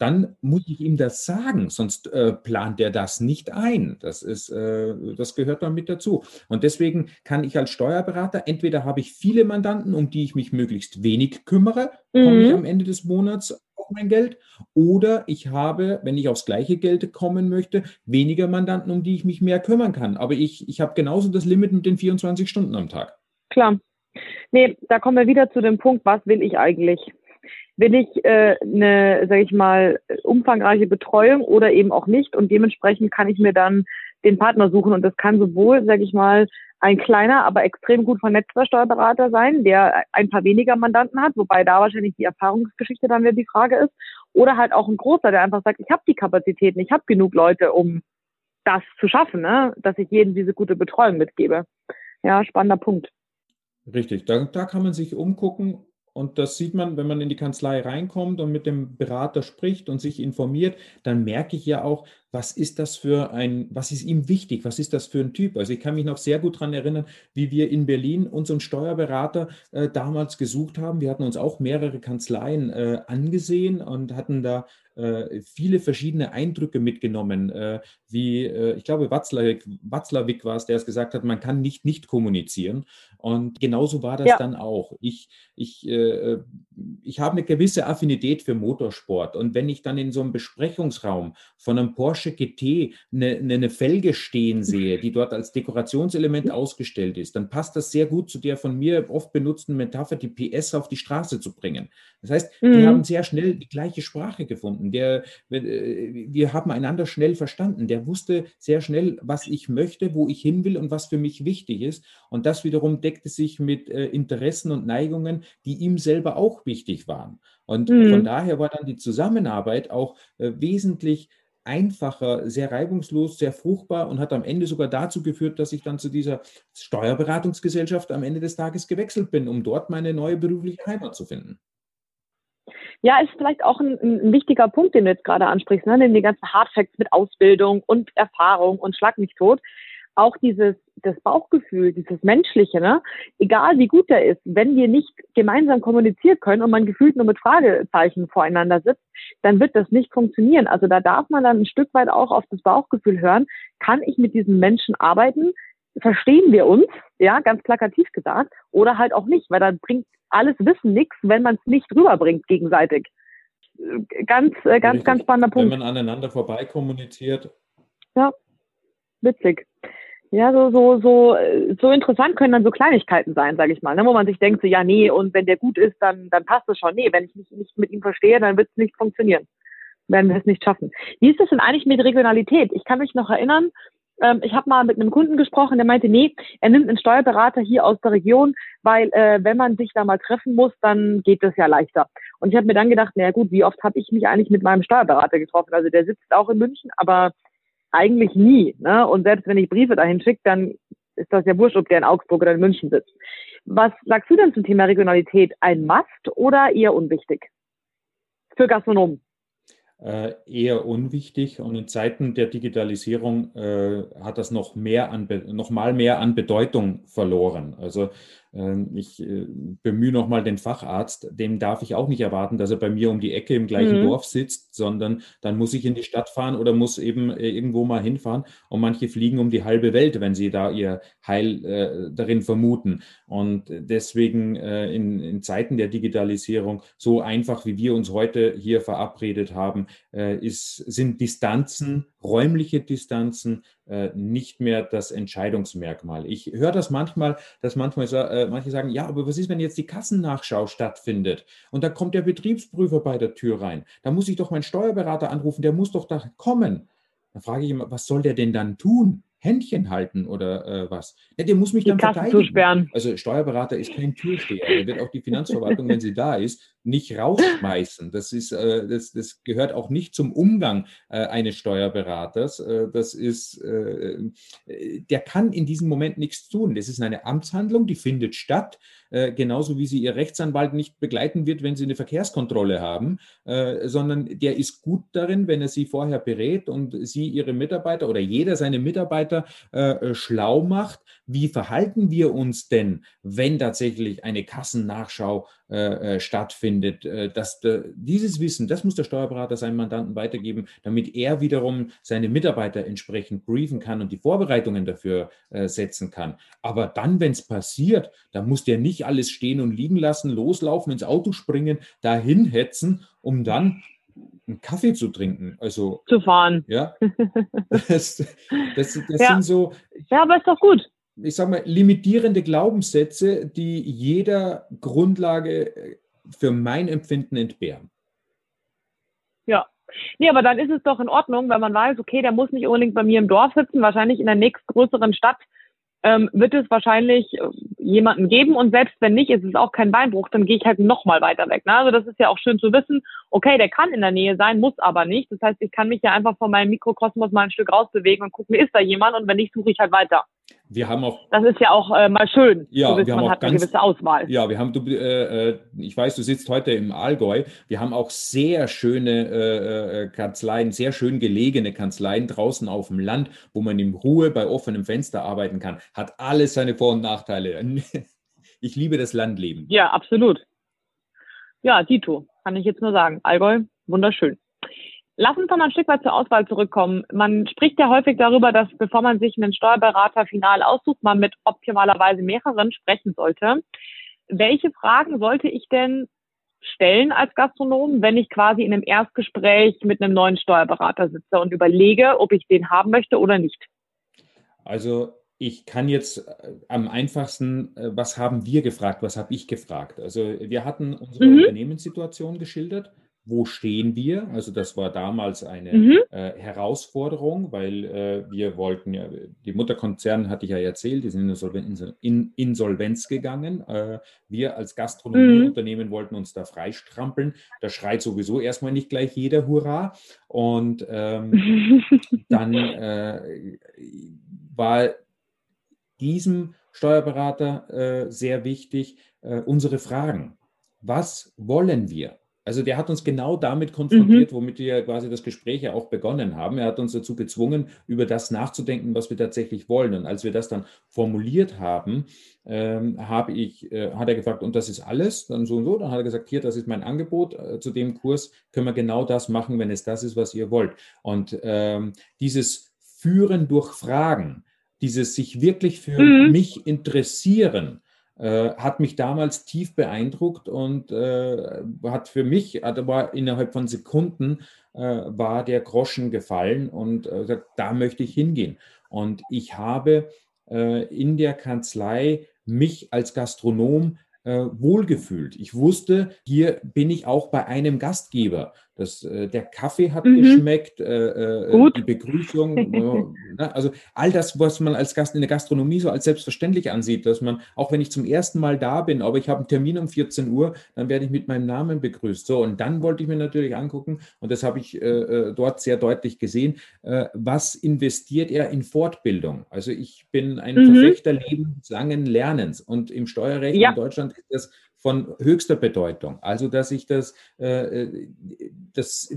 dann muss ich ihm das sagen, sonst äh, plant er das nicht ein. Das, ist, äh, das gehört dann mit dazu. Und deswegen kann ich als Steuerberater, entweder habe ich viele Mandanten, um die ich mich möglichst wenig kümmere, mhm. komme ich am Ende des Monats auf mein Geld, oder ich habe, wenn ich aufs gleiche Geld kommen möchte, weniger Mandanten, um die ich mich mehr kümmern kann. Aber ich, ich habe genauso das Limit mit den 24 Stunden am Tag. Klar. Nee, da kommen wir wieder zu dem Punkt, was will ich eigentlich? Will ich äh, eine, sage ich mal, umfangreiche Betreuung oder eben auch nicht? Und dementsprechend kann ich mir dann den Partner suchen. Und das kann sowohl, sage ich mal, ein kleiner, aber extrem gut vernetzter Steuerberater sein, der ein paar weniger Mandanten hat, wobei da wahrscheinlich die Erfahrungsgeschichte dann wieder die Frage ist. Oder halt auch ein großer, der einfach sagt, ich habe die Kapazitäten, ich habe genug Leute, um das zu schaffen, ne? dass ich jedem diese gute Betreuung mitgebe. Ja, spannender Punkt. Richtig, da, da kann man sich umgucken und das sieht man, wenn man in die Kanzlei reinkommt und mit dem Berater spricht und sich informiert, dann merke ich ja auch, was ist das für ein, was ist ihm wichtig, was ist das für ein Typ? Also ich kann mich noch sehr gut daran erinnern, wie wir in Berlin unseren Steuerberater äh, damals gesucht haben. Wir hatten uns auch mehrere Kanzleien äh, angesehen und hatten da äh, viele verschiedene Eindrücke mitgenommen, äh, wie äh, ich glaube Watzlawick, Watzlawick war es, der es gesagt hat, man kann nicht nicht kommunizieren. Und genauso war das ja. dann auch. Ich, ich, ich habe eine gewisse Affinität für Motorsport und wenn ich dann in so einem Besprechungsraum von einem Porsche Porsche GT eine, eine Felge stehen sehe, die dort als Dekorationselement ausgestellt ist, dann passt das sehr gut zu der von mir oft benutzten Metapher, die PS auf die Straße zu bringen. Das heißt, mhm. wir haben sehr schnell die gleiche Sprache gefunden. Der, äh, wir haben einander schnell verstanden. Der wusste sehr schnell, was ich möchte, wo ich hin will und was für mich wichtig ist. Und das wiederum deckte sich mit äh, Interessen und Neigungen, die ihm selber auch wichtig waren. Und mhm. von daher war dann die Zusammenarbeit auch äh, wesentlich einfacher, sehr reibungslos, sehr fruchtbar und hat am Ende sogar dazu geführt, dass ich dann zu dieser Steuerberatungsgesellschaft am Ende des Tages gewechselt bin, um dort meine neue berufliche Heimat zu finden. Ja, ist vielleicht auch ein, ein wichtiger Punkt, den du jetzt gerade ansprichst, ne? Neben den ganzen Hardfacts mit Ausbildung und Erfahrung und Schlag mich tot. Auch dieses das Bauchgefühl, dieses Menschliche, ne? egal wie gut der ist, wenn wir nicht gemeinsam kommunizieren können und man gefühlt nur mit Fragezeichen voreinander sitzt, dann wird das nicht funktionieren. Also da darf man dann ein Stück weit auch auf das Bauchgefühl hören. Kann ich mit diesen Menschen arbeiten? Verstehen wir uns? Ja, ganz plakativ gesagt. Oder halt auch nicht, weil dann bringt alles Wissen nichts, wenn man es nicht rüberbringt gegenseitig. Ganz, äh, ganz, Richtig. ganz spannender Punkt. Wenn man aneinander vorbei kommuniziert. Ja, witzig. Ja, so, so, so, so interessant können dann so Kleinigkeiten sein, sage ich mal, ne? wo man sich denkt, so, ja, nee, und wenn der gut ist, dann, dann passt es schon. Nee, wenn ich mich nicht mit ihm verstehe, dann wird es nicht funktionieren. Werden wir es nicht schaffen. Wie ist das denn eigentlich mit Regionalität? Ich kann mich noch erinnern, ähm, ich habe mal mit einem Kunden gesprochen, der meinte, nee, er nimmt einen Steuerberater hier aus der Region, weil äh, wenn man sich da mal treffen muss, dann geht das ja leichter. Und ich habe mir dann gedacht, naja gut, wie oft habe ich mich eigentlich mit meinem Steuerberater getroffen? Also der sitzt auch in München, aber eigentlich nie. Ne? Und selbst wenn ich Briefe dahin schicke, dann ist das ja wurscht, ob der in Augsburg oder in München sitzt. Was sagst du denn zum Thema Regionalität? Ein Must oder eher unwichtig? Für Gastronomen. Äh, eher unwichtig und in Zeiten der Digitalisierung äh, hat das noch mehr an, noch mal mehr an Bedeutung verloren. Also ich äh, bemühe nochmal den Facharzt, dem darf ich auch nicht erwarten, dass er bei mir um die Ecke im gleichen mhm. Dorf sitzt, sondern dann muss ich in die Stadt fahren oder muss eben äh, irgendwo mal hinfahren. Und manche fliegen um die halbe Welt, wenn sie da ihr Heil äh, darin vermuten. Und deswegen äh, in, in, Zeiten der Digitalisierung, so einfach wie wir uns heute hier verabredet haben, äh, ist, sind Distanzen, räumliche Distanzen nicht mehr das Entscheidungsmerkmal. Ich höre das manchmal, dass manchmal äh, manche sagen, ja, aber was ist, wenn jetzt die Kassennachschau stattfindet und da kommt der Betriebsprüfer bei der Tür rein? Da muss ich doch meinen Steuerberater anrufen, der muss doch da kommen. Da frage ich immer, was soll der denn dann tun? Händchen halten oder äh, was. Ja, der muss mich die dann Kassen verteidigen. Zusperren. Also Steuerberater ist kein Türsteher. Der wird auch die Finanzverwaltung, wenn sie da ist, nicht rausschmeißen. Das, ist, äh, das, das gehört auch nicht zum Umgang äh, eines Steuerberaters. Äh, das ist, äh, äh, der kann in diesem Moment nichts tun. Das ist eine Amtshandlung, die findet statt. Äh, genauso wie sie ihr Rechtsanwalt nicht begleiten wird, wenn sie eine Verkehrskontrolle haben, äh, sondern der ist gut darin, wenn er sie vorher berät und sie ihre Mitarbeiter oder jeder seine Mitarbeiter äh, schlau macht. Wie verhalten wir uns denn, wenn tatsächlich eine Kassennachschau äh, äh stattfindet. Äh, dass de, dieses Wissen, das muss der Steuerberater seinem Mandanten weitergeben, damit er wiederum seine Mitarbeiter entsprechend briefen kann und die Vorbereitungen dafür äh, setzen kann. Aber dann, wenn es passiert, dann muss der nicht alles stehen und liegen lassen, loslaufen, ins Auto springen, dahin hetzen, um dann einen Kaffee zu trinken. Also zu fahren. Ja. Das, das, das ja. sind so. Ja, aber ist doch gut. Ich sage mal, limitierende Glaubenssätze, die jeder Grundlage äh, für mein Empfinden entbehren. Ja. Nee, aber dann ist es doch in Ordnung, wenn man weiß, okay, der muss nicht unbedingt bei mir im Dorf sitzen, wahrscheinlich in der nächstgrößeren Stadt ähm, wird es wahrscheinlich äh, jemanden geben und selbst wenn nicht, ist es auch kein Beinbruch, dann gehe ich halt noch mal weiter weg. Ne? Also das ist ja auch schön zu wissen, okay, der kann in der Nähe sein, muss aber nicht. Das heißt, ich kann mich ja einfach von meinem Mikrokosmos mal ein Stück rausbewegen und gucken, ist da jemand und wenn nicht, suche ich halt weiter. Wir haben auch. Das ist ja auch äh, mal schön. Ja, wissen, wir haben man auch hat ganz, eine gewisse Auswahl. Ja, wir haben, du, äh, äh, ich weiß, du sitzt heute im Allgäu. Wir haben auch sehr schöne äh, äh, Kanzleien, sehr schön gelegene Kanzleien draußen auf dem Land, wo man in Ruhe bei offenem Fenster arbeiten kann. Hat alles seine Vor- und Nachteile. Ich liebe das Landleben. Ja, absolut. Ja, Dito, kann ich jetzt nur sagen. Allgäu, wunderschön. Lass uns doch mal ein Stück weit zur Auswahl zurückkommen. Man spricht ja häufig darüber, dass bevor man sich einen Steuerberater final aussucht, man mit optimalerweise mehreren sprechen sollte. Welche Fragen sollte ich denn stellen als Gastronom, wenn ich quasi in einem Erstgespräch mit einem neuen Steuerberater sitze und überlege, ob ich den haben möchte oder nicht? Also ich kann jetzt äh, am einfachsten, äh, was haben wir gefragt, was habe ich gefragt? Also wir hatten unsere mhm. Unternehmenssituation geschildert wo stehen wir? Also das war damals eine mhm. äh, Herausforderung, weil äh, wir wollten ja, die Mutterkonzerne hatte ich ja erzählt, die sind in Insolvenz gegangen. Äh, wir als Gastronomieunternehmen mhm. wollten uns da freistrampeln. Da schreit sowieso erstmal nicht gleich jeder Hurra. Und ähm, dann äh, war diesem Steuerberater äh, sehr wichtig, äh, unsere Fragen. Was wollen wir? Also der hat uns genau damit konfrontiert, mhm. womit wir quasi das Gespräch ja auch begonnen haben. Er hat uns dazu gezwungen, über das nachzudenken, was wir tatsächlich wollen. Und als wir das dann formuliert haben, ähm, habe ich, äh, hat er gefragt, und das ist alles? Dann so und so. Dann hat er gesagt, hier, das ist mein Angebot. Äh, zu dem Kurs können wir genau das machen, wenn es das ist, was ihr wollt. Und ähm, dieses Führen durch Fragen, dieses sich wirklich für mhm. mich interessieren, äh, hat mich damals tief beeindruckt und äh, hat für mich, aber innerhalb von Sekunden äh, war der Groschen gefallen und äh, da möchte ich hingehen. Und ich habe äh, in der Kanzlei mich als Gastronom äh, wohlgefühlt. Ich wusste, hier bin ich auch bei einem Gastgeber. Das, äh, der Kaffee hat mhm. geschmeckt, äh, äh die Begrüßung, ne? also all das, was man als Gast in der Gastronomie so als selbstverständlich ansieht, dass man, auch wenn ich zum ersten Mal da bin, aber ich habe einen Termin um 14 Uhr, dann werde ich mit meinem Namen begrüßt. So, und dann wollte ich mir natürlich angucken, und das habe ich äh, äh dort sehr deutlich gesehen, äh, was investiert er in Fortbildung? Also ich bin ein mhm. Verfechter lebenslangen Lernens und im Steuerrecht ja. in Deutschland ist das von höchster Bedeutung. Also, dass ich das, äh, äh das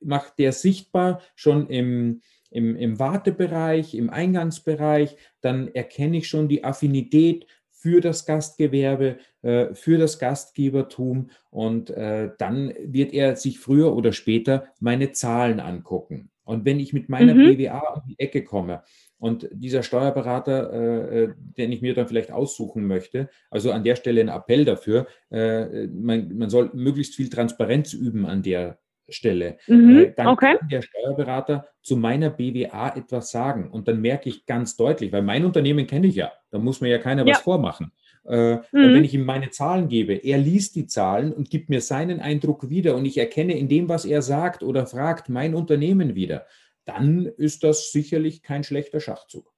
macht der sichtbar schon im, im, im Wartebereich, im Eingangsbereich, dann erkenne ich schon die Affinität für das Gastgewerbe, äh, für das Gastgebertum und äh, dann wird er sich früher oder später meine Zahlen angucken. Und wenn ich mit meiner mhm. BWA um die Ecke komme und dieser Steuerberater, äh, äh, den ich mir dann vielleicht aussuchen möchte, also an der Stelle ein Appell dafür, äh, man, man, soll möglichst viel Transparenz üben an der Stelle. Mhm, äh, dann okay. kann der Steuerberater zu meiner BWA etwas sagen. Und dann merke ich ganz deutlich, weil mein Unternehmen kenne ich ja, da muss mir ja keiner ja. was vormachen. Äh, mhm. Und wenn ich ihm meine Zahlen gebe, er liest die Zahlen und gibt mir seinen Eindruck wieder und ich erkenne in dem, was er sagt oder fragt, mein Unternehmen wieder, dann ist das sicherlich kein schlechter Schachzug.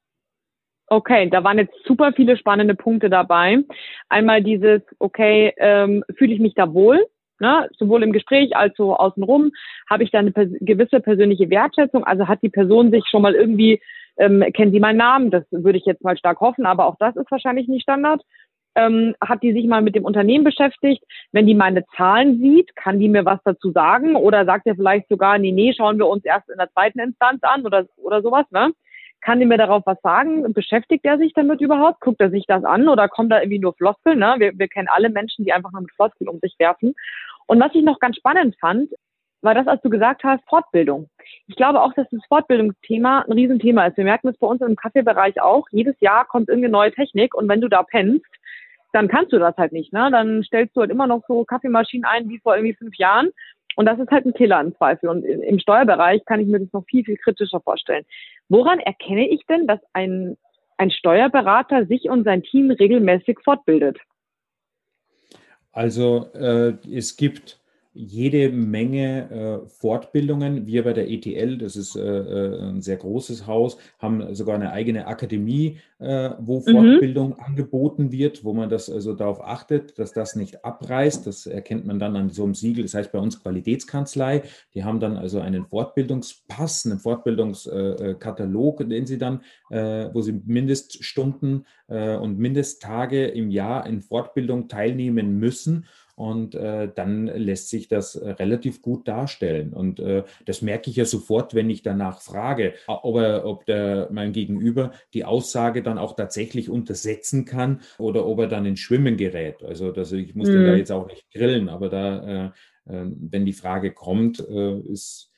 Okay, da waren jetzt super viele spannende Punkte dabei. Einmal dieses, okay, ähm, fühle ich mich da wohl? Ne? Sowohl im Gespräch als auch außenrum habe ich da eine pers gewisse persönliche Wertschätzung. Also hat die Person sich schon mal irgendwie, ähm, kennen sie meinen Namen? Das würde ich jetzt mal stark hoffen, aber auch das ist wahrscheinlich nicht Standard. Ähm, hat die sich mal mit dem Unternehmen beschäftigt? Wenn die meine Zahlen sieht, kann die mir was dazu sagen? Oder sagt er vielleicht sogar, nee, nee, schauen wir uns erst in der zweiten Instanz an oder, oder sowas, ne? Kann die mir darauf was sagen? Beschäftigt er sich damit überhaupt? Guckt er sich das an oder kommt da irgendwie nur Floskeln? Ne? Wir, wir kennen alle Menschen, die einfach nur mit Floskeln um sich werfen. Und was ich noch ganz spannend fand, war das, als du gesagt hast, Fortbildung. Ich glaube auch, dass das Fortbildungsthema ein Riesenthema ist. Wir merken es bei uns im Kaffeebereich auch. Jedes Jahr kommt irgendeine neue Technik und wenn du da pennst, dann kannst du das halt nicht. Ne? Dann stellst du halt immer noch so Kaffeemaschinen ein wie vor irgendwie fünf Jahren. Und das ist halt ein Killer im Zweifel. Und im Steuerbereich kann ich mir das noch viel, viel kritischer vorstellen. Woran erkenne ich denn, dass ein, ein Steuerberater sich und sein Team regelmäßig fortbildet? Also äh, es gibt jede Menge äh, Fortbildungen. Wir bei der ETL, das ist äh, äh, ein sehr großes Haus, haben sogar eine eigene Akademie, äh, wo mhm. Fortbildung mhm. angeboten wird, wo man das also darauf achtet, dass das nicht abreißt. Das erkennt man dann an so einem Siegel, das heißt bei uns Qualitätskanzlei. Die haben dann also einen Fortbildungspass, einen Fortbildungskatalog, den sie dann, äh, wo sie Mindeststunden äh, und Mindesttage im Jahr in Fortbildung teilnehmen müssen. Und äh, dann lässt sich das äh, relativ gut darstellen. Und äh, das merke ich ja sofort, wenn ich danach frage, ob, er, ob der, mein Gegenüber die Aussage dann auch tatsächlich untersetzen kann oder ob er dann ins Schwimmen gerät. Also das, ich muss mhm. den da jetzt auch nicht grillen, aber da, äh, äh, wenn die Frage kommt, äh, ist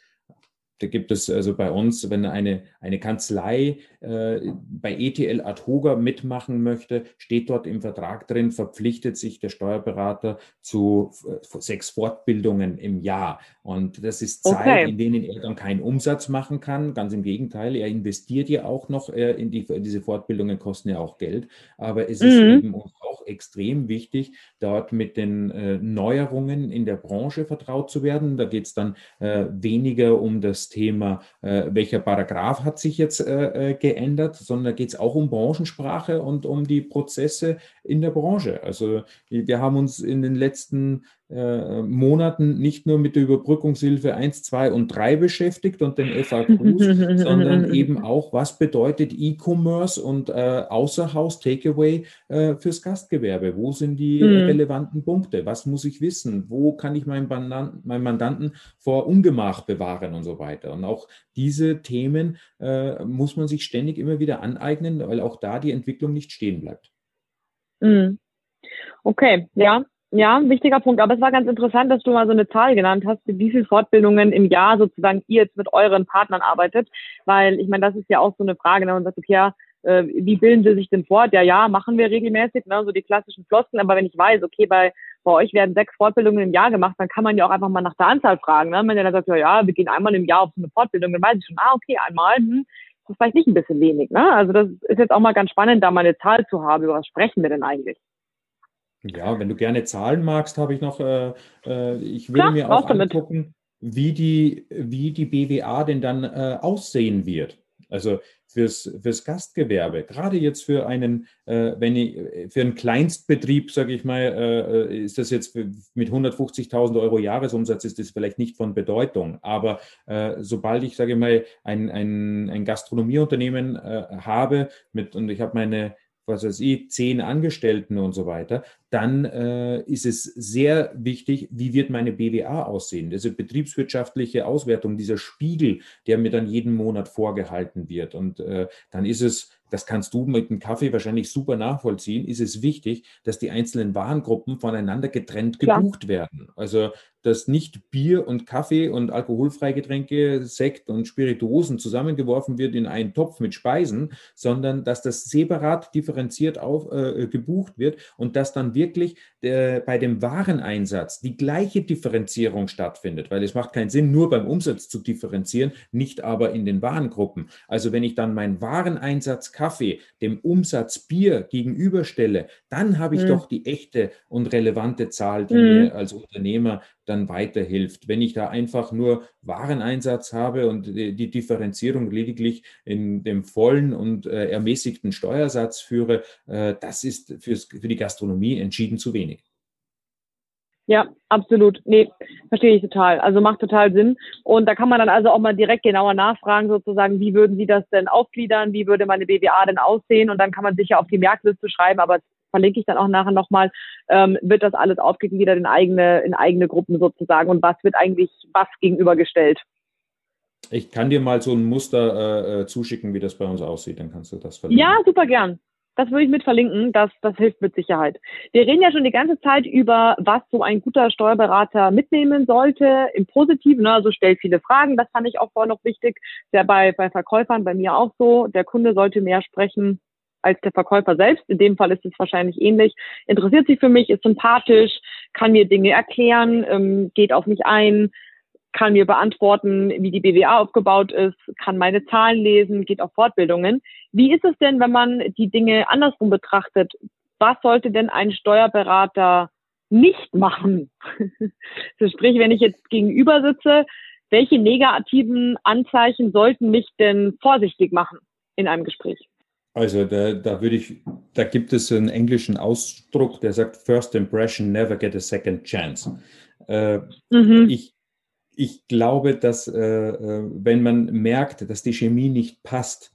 da gibt es also bei uns, wenn eine, eine Kanzlei äh, bei ETL Adhoga mitmachen möchte, steht dort im Vertrag drin, verpflichtet sich der Steuerberater zu äh, sechs Fortbildungen im Jahr. Und das ist Zeit, okay. in denen er dann keinen Umsatz machen kann. Ganz im Gegenteil, er investiert ja auch noch äh, in die, diese Fortbildungen, kosten ja auch Geld. Aber es ist mhm. eben auch extrem wichtig, dort mit den äh, Neuerungen in der Branche vertraut zu werden. Da geht es dann äh, weniger um das Thema, äh, welcher Paragraph hat sich jetzt äh, äh geändert, sondern da geht es auch um Branchensprache und um die Prozesse in der Branche. Also wir haben uns in den letzten äh, Monaten nicht nur mit der Überbrückungshilfe 1, 2 und 3 beschäftigt und den FAQs, sondern eben auch, was bedeutet E-Commerce und äh, Außerhaus Takeaway äh, fürs Gastgewerbe? Wo sind die mhm. relevanten Punkte? Was muss ich wissen? Wo kann ich meinen, Mandanten, meinen Mandanten vor Ungemach bewahren und so weiter? Und auch diese Themen äh, muss man sich ständig immer wieder aneignen, weil auch da die Entwicklung nicht stehen bleibt. Mhm. Okay, ja, ja, wichtiger Punkt. Aber es war ganz interessant, dass du mal so eine Zahl genannt hast, wie viele Fortbildungen im Jahr sozusagen ihr jetzt mit euren Partnern arbeitet. Weil ich meine, das ist ja auch so eine Frage, ne? man sagt, okay, ja, äh, wie bilden sie sich denn fort? Ja, ja, machen wir regelmäßig, ne? so die klassischen Floskeln. Aber wenn ich weiß, okay, bei, bei euch werden sechs Fortbildungen im Jahr gemacht, dann kann man ja auch einfach mal nach der Anzahl fragen. Ne? Wenn ihr dann sagt, ja, ja, wir gehen einmal im Jahr auf so eine Fortbildung, dann weiß ich schon, ah, okay, einmal, hm, das ist vielleicht nicht ein bisschen wenig. Ne? Also das ist jetzt auch mal ganz spannend, da mal eine Zahl zu haben. Über was sprechen wir denn eigentlich? Ja, wenn du gerne Zahlen magst, habe ich noch, äh, äh, ich würde Klar, mir auch angucken, wie die, wie die BWA denn dann äh, aussehen wird. Also fürs, fürs Gastgewerbe, gerade jetzt für einen, äh, wenn ich, für einen Kleinstbetrieb, sage ich mal, äh, ist das jetzt mit 150.000 Euro Jahresumsatz ist das vielleicht nicht von Bedeutung. Aber äh, sobald ich, sage ich mal, ein, ein, ein Gastronomieunternehmen äh, habe mit, und ich habe meine was weiß ich, zehn Angestellten und so weiter, dann äh, ist es sehr wichtig, wie wird meine BWA aussehen? Also betriebswirtschaftliche Auswertung, dieser Spiegel, der mir dann jeden Monat vorgehalten wird. Und äh, dann ist es, das kannst du mit dem Kaffee wahrscheinlich super nachvollziehen, ist es wichtig, dass die einzelnen Warengruppen voneinander getrennt gebucht Klar. werden. Also dass nicht Bier und Kaffee und alkoholfreie Getränke, Sekt und Spirituosen zusammengeworfen wird in einen Topf mit Speisen, sondern dass das separat differenziert auf, äh, gebucht wird und dass dann wirklich äh, bei dem Wareneinsatz die gleiche Differenzierung stattfindet, weil es macht keinen Sinn, nur beim Umsatz zu differenzieren, nicht aber in den Warengruppen. Also wenn ich dann meinen Wareneinsatz Kaffee dem Umsatz Bier gegenüberstelle, dann habe ich mhm. doch die echte und relevante Zahl, die mhm. mir als Unternehmer dann weiterhilft. Wenn ich da einfach nur Wareneinsatz habe und die, Differenzierung lediglich in dem vollen und äh, ermäßigten Steuersatz führe, äh, das ist fürs, für die Gastronomie entschieden zu wenig. Ja, absolut. Nee, verstehe ich total. Also macht total Sinn. Und da kann man dann also auch mal direkt genauer nachfragen, sozusagen, wie würden Sie das denn aufgliedern? Wie würde meine BWA denn aussehen? Und dann kann man sicher auf die Merkliste schreiben, aber verlinke ich dann auch nachher nochmal, ähm, wird das alles aufgegliedert in eigene, in eigene Gruppen sozusagen und was wird eigentlich was gegenübergestellt. Ich kann dir mal so ein Muster äh, äh, zuschicken, wie das bei uns aussieht, dann kannst du das verlinken. Ja, super gern. Das würde ich mit verlinken, das, das hilft mit Sicherheit. Wir reden ja schon die ganze Zeit über, was so ein guter Steuerberater mitnehmen sollte, im Positiven, ne? also stellt viele Fragen, das fand ich auch vorher noch wichtig. Ja bei, bei Verkäufern, bei mir auch so, der Kunde sollte mehr sprechen als der Verkäufer selbst. In dem Fall ist es wahrscheinlich ähnlich. Interessiert sich für mich, ist sympathisch, kann mir Dinge erklären, ähm, geht auf mich ein, kann mir beantworten, wie die BWA aufgebaut ist, kann meine Zahlen lesen, geht auf Fortbildungen. Wie ist es denn, wenn man die Dinge andersrum betrachtet? Was sollte denn ein Steuerberater nicht machen? sprich, wenn ich jetzt gegenüber sitze, welche negativen Anzeichen sollten mich denn vorsichtig machen in einem Gespräch? Also da, da würde ich, da gibt es einen englischen Ausdruck, der sagt, First impression never get a second chance. Äh, mhm. Ich ich glaube, dass äh, äh, wenn man merkt, dass die Chemie nicht passt,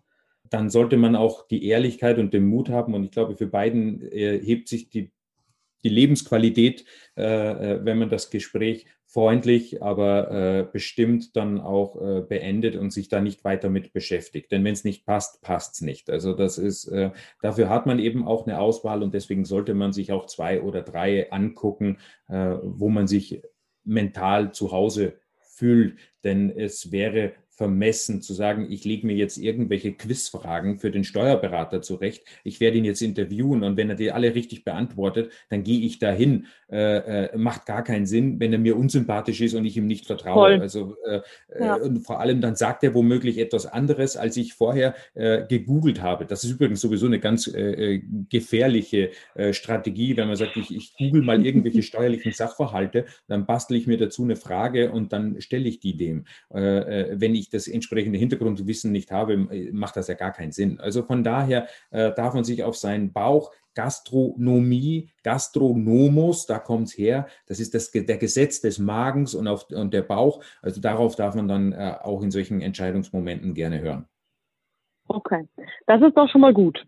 dann sollte man auch die Ehrlichkeit und den Mut haben. Und ich glaube, für beiden äh, hebt sich die, die Lebensqualität, äh, äh wenn man das Gespräch freundlich, aber äh, bestimmt dann auch beendet und sich da nicht weiter mit beschäftigt. Denn wenn es nicht passt, passt es nicht. Also das ist, dafür hat man eben auch eine Auswahl und deswegen sollte man sich auch zwei oder drei angucken, wo man sich mental zu Hause fühlt. Denn es wäre vermessen zu sagen, ich lege mir jetzt irgendwelche Quizfragen für den Steuerberater zurecht. Ich werde ihn jetzt interviewen und wenn er die alle richtig beantwortet, dann gehe ich dahin. Äh, äh, macht gar keinen Sinn, wenn er mir unsympathisch ist und ich ihm nicht vertraue. Voll. Also äh, äh, ja. und vor allem dann sagt er womöglich etwas anderes, als ich vorher äh, gegoogelt habe. Das ist übrigens sowieso eine ganz äh, gefährliche Strategie, wenn man sagt, ich, ich google mal irgendwelche steuerlichen Sachverhalte, dann bastel ich mir dazu eine Frage und dann stelle ich die dem. wenn ich ich das entsprechende Hintergrundwissen nicht habe, macht das ja gar keinen Sinn. Also von daher äh, darf man sich auf seinen Bauch Gastronomie, Gastronomus, da kommt es her. Das ist das, der Gesetz des Magens und, auf, und der Bauch. Also darauf darf man dann äh, auch in solchen Entscheidungsmomenten gerne hören. Okay, das ist doch schon mal gut.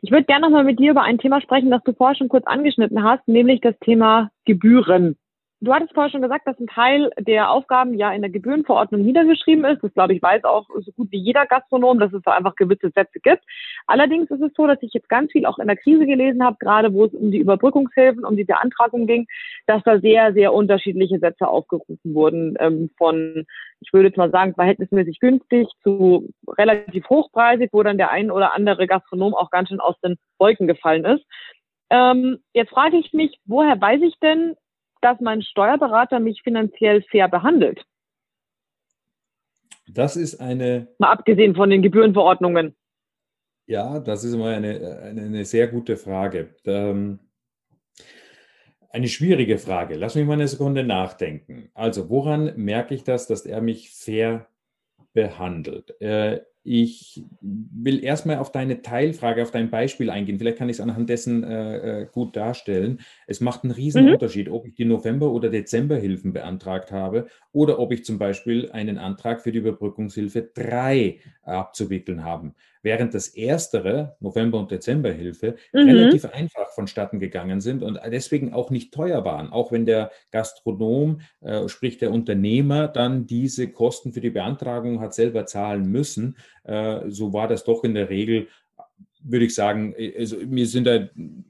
Ich würde gerne nochmal mit dir über ein Thema sprechen, das du vorher schon kurz angeschnitten hast, nämlich das Thema Gebühren. Du hattest vorher schon gesagt, dass ein Teil der Aufgaben ja in der Gebührenverordnung niedergeschrieben ist. Das glaube ich weiß auch so gut wie jeder Gastronom, dass es da einfach gewisse Sätze gibt. Allerdings ist es so, dass ich jetzt ganz viel auch in der Krise gelesen habe, gerade wo es um die Überbrückungshilfen, um die Beantragung ging, dass da sehr, sehr unterschiedliche Sätze aufgerufen wurden ähm, von, ich würde jetzt mal sagen, verhältnismäßig günstig zu relativ hochpreisig, wo dann der ein oder andere Gastronom auch ganz schön aus den Wolken gefallen ist. Ähm, jetzt frage ich mich, woher weiß ich denn, dass mein Steuerberater mich finanziell fair behandelt? Das ist eine. Mal abgesehen von den Gebührenverordnungen. Ja, das ist mal eine, eine, eine sehr gute Frage. Ähm, eine schwierige Frage. Lass mich mal eine Sekunde nachdenken. Also, woran merke ich das, dass er mich fair behandelt? Äh, ich will erstmal auf deine Teilfrage, auf dein Beispiel eingehen. Vielleicht kann ich es anhand dessen äh, äh, gut darstellen. Es macht einen riesen mhm. Unterschied, ob ich die November- oder Dezemberhilfen beantragt habe oder ob ich zum Beispiel einen Antrag für die Überbrückungshilfe 3 abzuwickeln habe während das erstere, November- und Dezemberhilfe, mhm. relativ einfach vonstatten gegangen sind und deswegen auch nicht teuer waren, auch wenn der Gastronom, äh, sprich der Unternehmer, dann diese Kosten für die Beantragung hat selber zahlen müssen. Äh, so war das doch in der Regel würde ich sagen, also mir sind da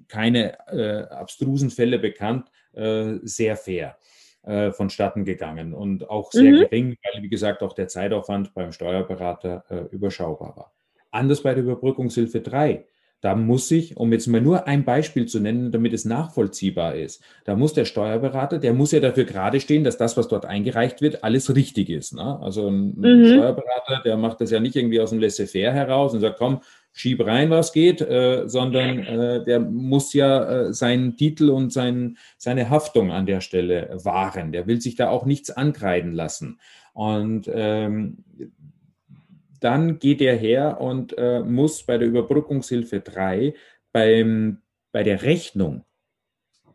keine äh, abstrusen Fälle bekannt, äh, sehr fair äh, vonstatten gegangen und auch sehr mhm. gering, weil, wie gesagt, auch der Zeitaufwand beim Steuerberater äh, überschaubar war. Anders bei der Überbrückungshilfe 3. Da muss ich, um jetzt mal nur ein Beispiel zu nennen, damit es nachvollziehbar ist, da muss der Steuerberater, der muss ja dafür gerade stehen, dass das, was dort eingereicht wird, alles richtig ist. Ne? Also ein mhm. Steuerberater, der macht das ja nicht irgendwie aus dem Laissez-faire heraus und sagt, komm, schieb rein, was geht, äh, sondern äh, der muss ja äh, seinen Titel und sein, seine Haftung an der Stelle wahren. Der will sich da auch nichts ankreiden lassen. Und ähm, dann geht er her und äh, muss bei der Überbrückungshilfe 3 beim, bei der Rechnung,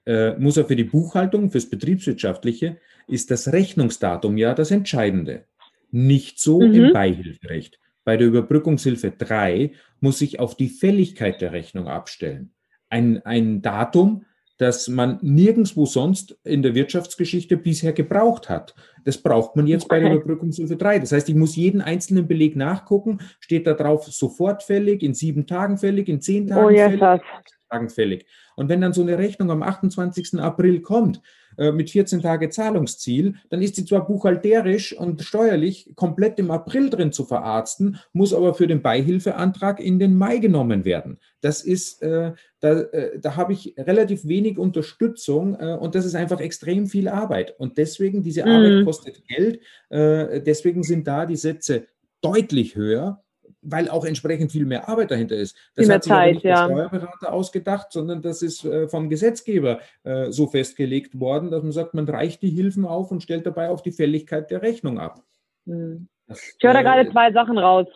äh, muss er für die Buchhaltung, fürs Betriebswirtschaftliche, ist das Rechnungsdatum ja das Entscheidende. Nicht so mhm. im Beihilferecht. Bei der Überbrückungshilfe 3 muss ich auf die Fälligkeit der Rechnung abstellen. Ein, ein Datum, das man nirgendwo sonst in der Wirtschaftsgeschichte bisher gebraucht hat. Das braucht man jetzt bei der Überbrückungshilfe 3. Das heißt, ich muss jeden einzelnen Beleg nachgucken, steht da drauf sofort fällig, in sieben Tagen fällig, in zehn Tagen oh, fällig, Tagen fällig. Und wenn dann so eine Rechnung am 28. April kommt, äh, mit 14 Tage Zahlungsziel, dann ist sie zwar buchhalterisch und steuerlich komplett im April drin zu verarzten, muss aber für den Beihilfeantrag in den Mai genommen werden. Das ist, äh, da, äh, da habe ich relativ wenig Unterstützung äh, und das ist einfach extrem viel Arbeit. Und deswegen, diese Arbeit mhm. kostet Geld, äh, deswegen sind da die Sätze deutlich höher weil auch entsprechend viel mehr Arbeit dahinter ist. Das hat sich Zeit, nicht ja. der Steuerberater ausgedacht, sondern das ist äh, vom Gesetzgeber äh, so festgelegt worden, dass man sagt, man reicht die Hilfen auf und stellt dabei auf die Fälligkeit der Rechnung ab. Hm. Das, ich höre da äh, gerade zwei Sachen raus.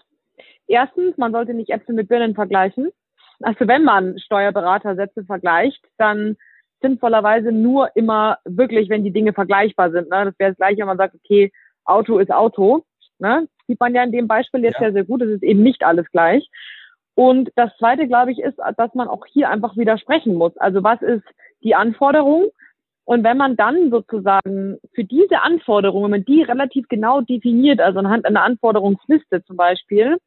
Erstens, man sollte nicht Äpfel mit Birnen vergleichen. Also wenn man Steuerberatersätze vergleicht, dann sinnvollerweise nur immer wirklich, wenn die Dinge vergleichbar sind. Ne? Das wäre das gleiche, wenn man sagt, okay, Auto ist Auto. Ne? Sieht man ja in dem Beispiel jetzt ja. ja sehr gut. Es ist eben nicht alles gleich. Und das Zweite, glaube ich, ist, dass man auch hier einfach widersprechen muss. Also was ist die Anforderung? Und wenn man dann sozusagen für diese Anforderung, wenn man die relativ genau definiert, also anhand einer Anforderungsliste zum Beispiel,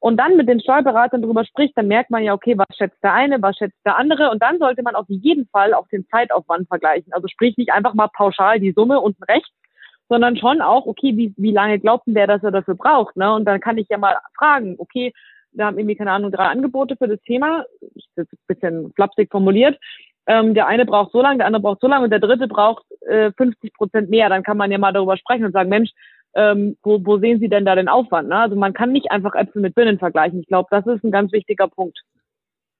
und dann mit den Steuerberatern darüber spricht, dann merkt man ja, okay, was schätzt der eine, was schätzt der andere. Und dann sollte man auf jeden Fall auch den Zeitaufwand vergleichen. Also sprich nicht einfach mal pauschal die Summe unten rechts, sondern schon auch, okay, wie, wie lange glaubt denn der, dass er dafür braucht? Ne? Und dann kann ich ja mal fragen, okay, wir haben irgendwie, keine Ahnung, drei Angebote für das Thema. Ich das ein bisschen flapsig formuliert. Ähm, der eine braucht so lange, der andere braucht so lange und der dritte braucht äh, 50 Prozent mehr. Dann kann man ja mal darüber sprechen und sagen, Mensch, ähm, wo, wo sehen Sie denn da den Aufwand? Ne? Also man kann nicht einfach Äpfel mit Birnen vergleichen. Ich glaube, das ist ein ganz wichtiger Punkt.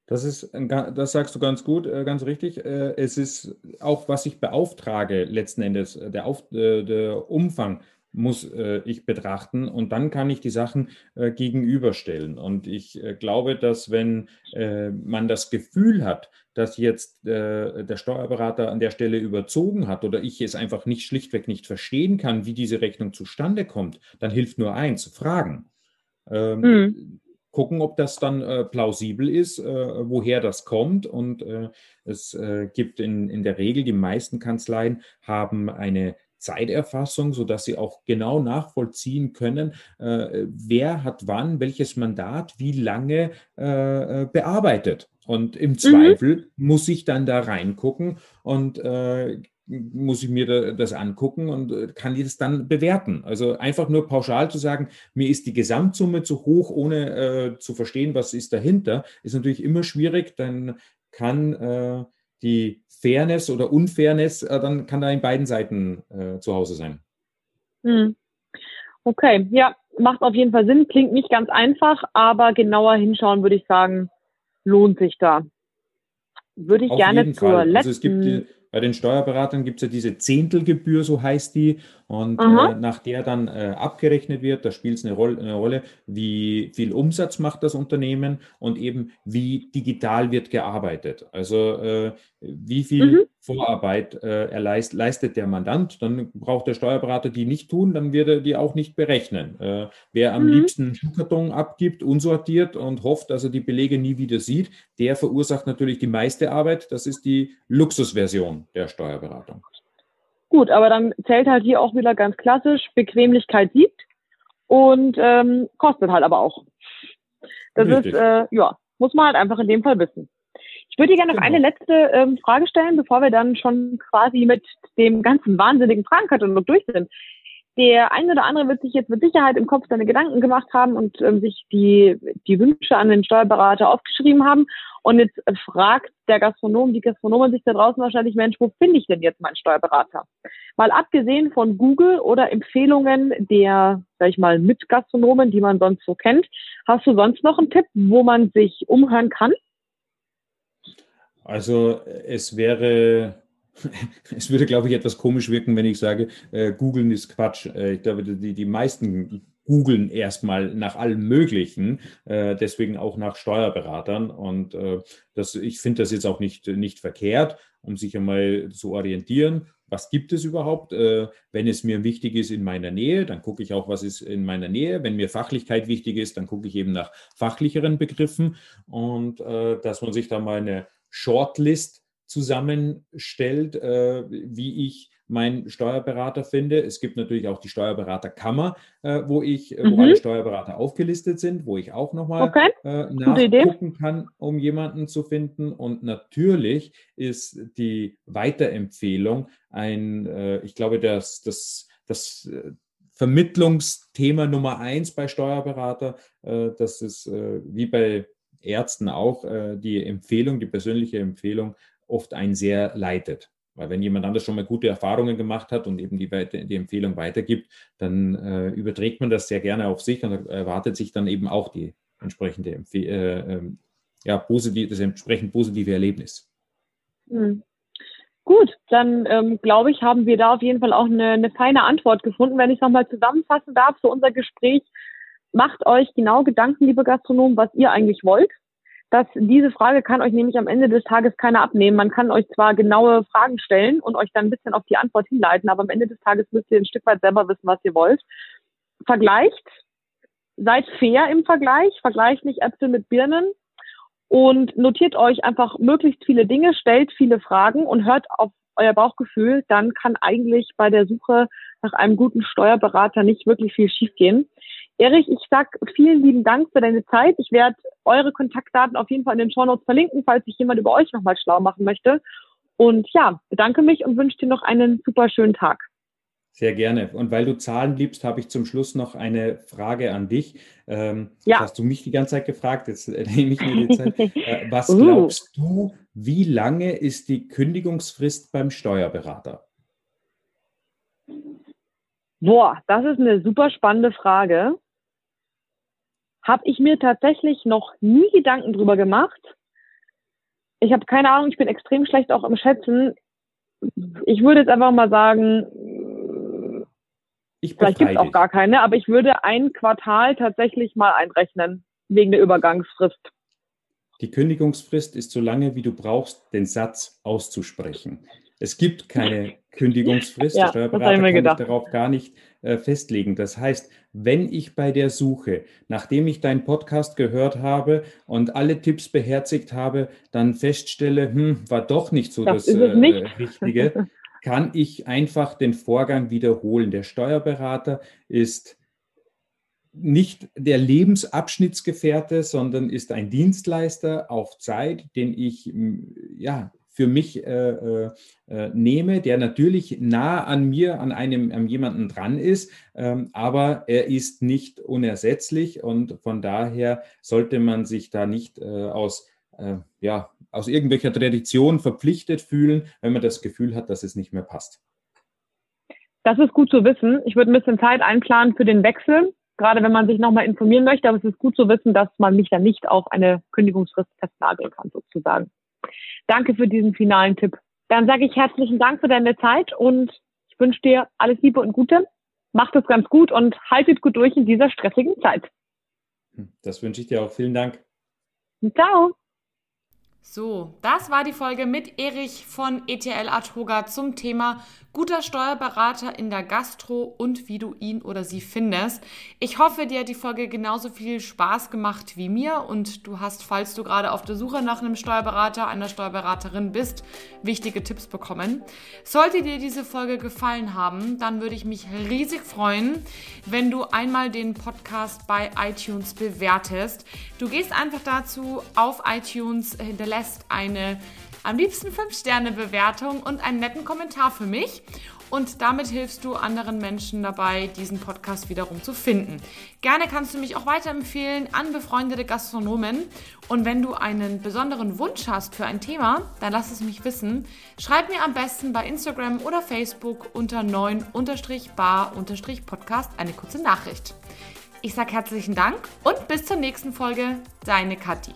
Das ist, das sagst du ganz gut, äh, ganz richtig. Äh, es ist auch, was ich beauftrage, letzten Endes, äh, der, Auf, der Umfang muss ich betrachten und dann kann ich die Sachen gegenüberstellen. Und ich glaube, dass wenn man das Gefühl hat, dass jetzt der Steuerberater an der Stelle überzogen hat oder ich es einfach nicht schlichtweg nicht verstehen kann, wie diese Rechnung zustande kommt, dann hilft nur eins, fragen. Mhm gucken, ob das dann äh, plausibel ist, äh, woher das kommt. Und äh, es äh, gibt in, in der Regel, die meisten Kanzleien haben eine Zeiterfassung, sodass sie auch genau nachvollziehen können, äh, wer hat wann welches Mandat wie lange äh, bearbeitet. Und im mhm. Zweifel mhm. muss ich dann da reingucken und muss ich mir das angucken und äh, kann das dann bewerten. Also einfach nur pauschal zu sagen, mir ist die Gesamtsumme zu hoch, ohne äh, zu verstehen, was ist dahinter, ist natürlich immer schwierig. Dann kann äh, die Fairness oder Unfairness, äh, dann kann da in beiden Seiten äh, zu Hause sein. Hm. Okay, ja, macht auf jeden Fall Sinn. Klingt nicht ganz einfach, aber genauer hinschauen würde ich sagen, lohnt sich da. Würde ich auf gerne zur Fall. letzten. Also gibt die, bei den Steuerberatern gibt es ja diese Zehntelgebühr, so heißt die, und äh, nach der dann äh, abgerechnet wird, da spielt es eine, Roll eine Rolle, wie viel Umsatz macht das Unternehmen und eben wie digital wird gearbeitet. Also äh, wie viel mhm. Vorarbeit äh, leist, leistet der Mandant, dann braucht der Steuerberater die nicht tun, dann wird er die auch nicht berechnen. Äh, wer am mhm. liebsten einen Schuhkarton abgibt, unsortiert und hofft, dass er die Belege nie wieder sieht, der verursacht natürlich die meiste Arbeit. Das ist die Luxusversion der Steuerberatung. Gut, aber dann zählt halt hier auch wieder ganz klassisch, Bequemlichkeit siegt und ähm, kostet halt aber auch. Das Richtig. ist, äh, ja, muss man halt einfach in dem Fall wissen. Ich würde dir gerne noch genau. eine letzte ähm, Frage stellen, bevor wir dann schon quasi mit dem ganzen wahnsinnigen Fragenkatalog durch sind. Der eine oder andere wird sich jetzt mit Sicherheit im Kopf seine Gedanken gemacht haben und ähm, sich die, die Wünsche an den Steuerberater aufgeschrieben haben. Und jetzt fragt der Gastronom, die Gastronomen sich da draußen wahrscheinlich, Mensch, wo finde ich denn jetzt meinen Steuerberater? Mal abgesehen von Google oder Empfehlungen der, sag ich mal, Mitgastronomen, die man sonst so kennt, hast du sonst noch einen Tipp, wo man sich umhören kann? Also es wäre es würde, glaube ich, etwas komisch wirken, wenn ich sage, äh, googeln ist Quatsch. Äh, ich glaube, die, die meisten googeln erstmal nach allem Möglichen, äh, deswegen auch nach Steuerberatern. Und äh, das, ich finde das jetzt auch nicht, nicht verkehrt, um sich einmal zu orientieren. Was gibt es überhaupt? Äh, wenn es mir wichtig ist in meiner Nähe, dann gucke ich auch, was ist in meiner Nähe. Wenn mir Fachlichkeit wichtig ist, dann gucke ich eben nach fachlicheren Begriffen und äh, dass man sich da mal eine Shortlist zusammenstellt, äh, wie ich meinen Steuerberater finde. Es gibt natürlich auch die Steuerberaterkammer, äh, wo ich, mhm. wo alle Steuerberater aufgelistet sind, wo ich auch nochmal okay. äh, nachgucken kann, um jemanden zu finden. Und natürlich ist die Weiterempfehlung ein, äh, ich glaube, dass das, das Vermittlungsthema Nummer eins bei Steuerberater, das ist wie bei Ärzten auch die Empfehlung, die persönliche Empfehlung oft einen sehr leitet. Weil wenn jemand anders schon mal gute Erfahrungen gemacht hat und eben die, die Empfehlung weitergibt, dann äh, überträgt man das sehr gerne auf sich und erwartet sich dann eben auch die entsprechende Empfe äh, äh, ja, positiv, das entsprechend positive Erlebnis. Mhm. Gut, dann ähm, glaube ich, haben wir da auf jeden Fall auch eine, eine feine Antwort gefunden. Wenn ich nochmal zusammenfassen darf für unser Gespräch, macht euch genau Gedanken, liebe Gastronomen, was ihr eigentlich wollt dass diese Frage kann euch nämlich am Ende des Tages keiner abnehmen. Man kann euch zwar genaue Fragen stellen und euch dann ein bisschen auf die Antwort hinleiten, aber am Ende des Tages müsst ihr ein Stück weit selber wissen, was ihr wollt. Vergleicht, seid fair im Vergleich, vergleicht nicht Äpfel mit Birnen und notiert euch einfach möglichst viele Dinge, stellt viele Fragen und hört auf euer Bauchgefühl, dann kann eigentlich bei der Suche nach einem guten Steuerberater nicht wirklich viel schiefgehen. Erich, ich sag vielen lieben Dank für deine Zeit. Ich werde eure Kontaktdaten auf jeden Fall in den Show Notes verlinken, falls sich jemand über euch nochmal schlau machen möchte. Und ja, bedanke mich und wünsche dir noch einen super schönen Tag. Sehr gerne. Und weil du Zahlen liebst, habe ich zum Schluss noch eine Frage an dich. Ähm, ja. Hast du mich die ganze Zeit gefragt? Jetzt äh, nehme ich mir die Zeit. Äh, was uh. glaubst du, wie lange ist die Kündigungsfrist beim Steuerberater? Boah, das ist eine super spannende Frage habe ich mir tatsächlich noch nie Gedanken drüber gemacht. Ich habe keine Ahnung, ich bin extrem schlecht auch im Schätzen. Ich würde jetzt einfach mal sagen, ich vielleicht gibt es auch gar keine, aber ich würde ein Quartal tatsächlich mal einrechnen, wegen der Übergangsfrist. Die Kündigungsfrist ist so lange, wie du brauchst, den Satz auszusprechen. Es gibt keine Kündigungsfrist. Ja, der Steuerberater kann darauf gar nicht festlegen. Das heißt, wenn ich bei der Suche, nachdem ich deinen Podcast gehört habe und alle Tipps beherzigt habe, dann feststelle, hm, war doch nicht so das, das äh, nicht. Richtige, kann ich einfach den Vorgang wiederholen. Der Steuerberater ist nicht der Lebensabschnittsgefährte, sondern ist ein Dienstleister auf Zeit, den ich ja für mich äh, äh, äh, nehme, der natürlich nah an mir, an einem, an jemanden dran ist, ähm, aber er ist nicht unersetzlich und von daher sollte man sich da nicht äh, aus, äh, ja, aus irgendwelcher Tradition verpflichtet fühlen, wenn man das Gefühl hat, dass es nicht mehr passt. Das ist gut zu wissen. Ich würde ein bisschen Zeit einplanen für den Wechsel, gerade wenn man sich nochmal informieren möchte, aber es ist gut zu wissen, dass man mich dann nicht auf eine Kündigungsfrist festnageln kann, sozusagen. Danke für diesen finalen Tipp. Dann sage ich herzlichen Dank für deine Zeit und ich wünsche dir alles Liebe und Gute. Macht es ganz gut und haltet gut durch in dieser stressigen Zeit. Das wünsche ich dir auch. Vielen Dank. Ciao. So, das war die Folge mit Erich von ETL Atoga zum Thema guter Steuerberater in der Gastro und wie du ihn oder sie findest. Ich hoffe, dir hat die Folge genauso viel Spaß gemacht wie mir und du hast, falls du gerade auf der Suche nach einem Steuerberater, einer Steuerberaterin bist, wichtige Tipps bekommen. Sollte dir diese Folge gefallen haben, dann würde ich mich riesig freuen, wenn du einmal den Podcast bei iTunes bewertest. Du gehst einfach dazu auf iTunes, hinterlässt eine am liebsten 5-Sterne-Bewertung und einen netten Kommentar für mich. Und damit hilfst du anderen Menschen dabei, diesen Podcast wiederum zu finden. Gerne kannst du mich auch weiterempfehlen an befreundete Gastronomen. Und wenn du einen besonderen Wunsch hast für ein Thema, dann lass es mich wissen. Schreib mir am besten bei Instagram oder Facebook unter 9-bar-podcast eine kurze Nachricht. Ich sage herzlichen Dank und bis zur nächsten Folge. Deine Kathi.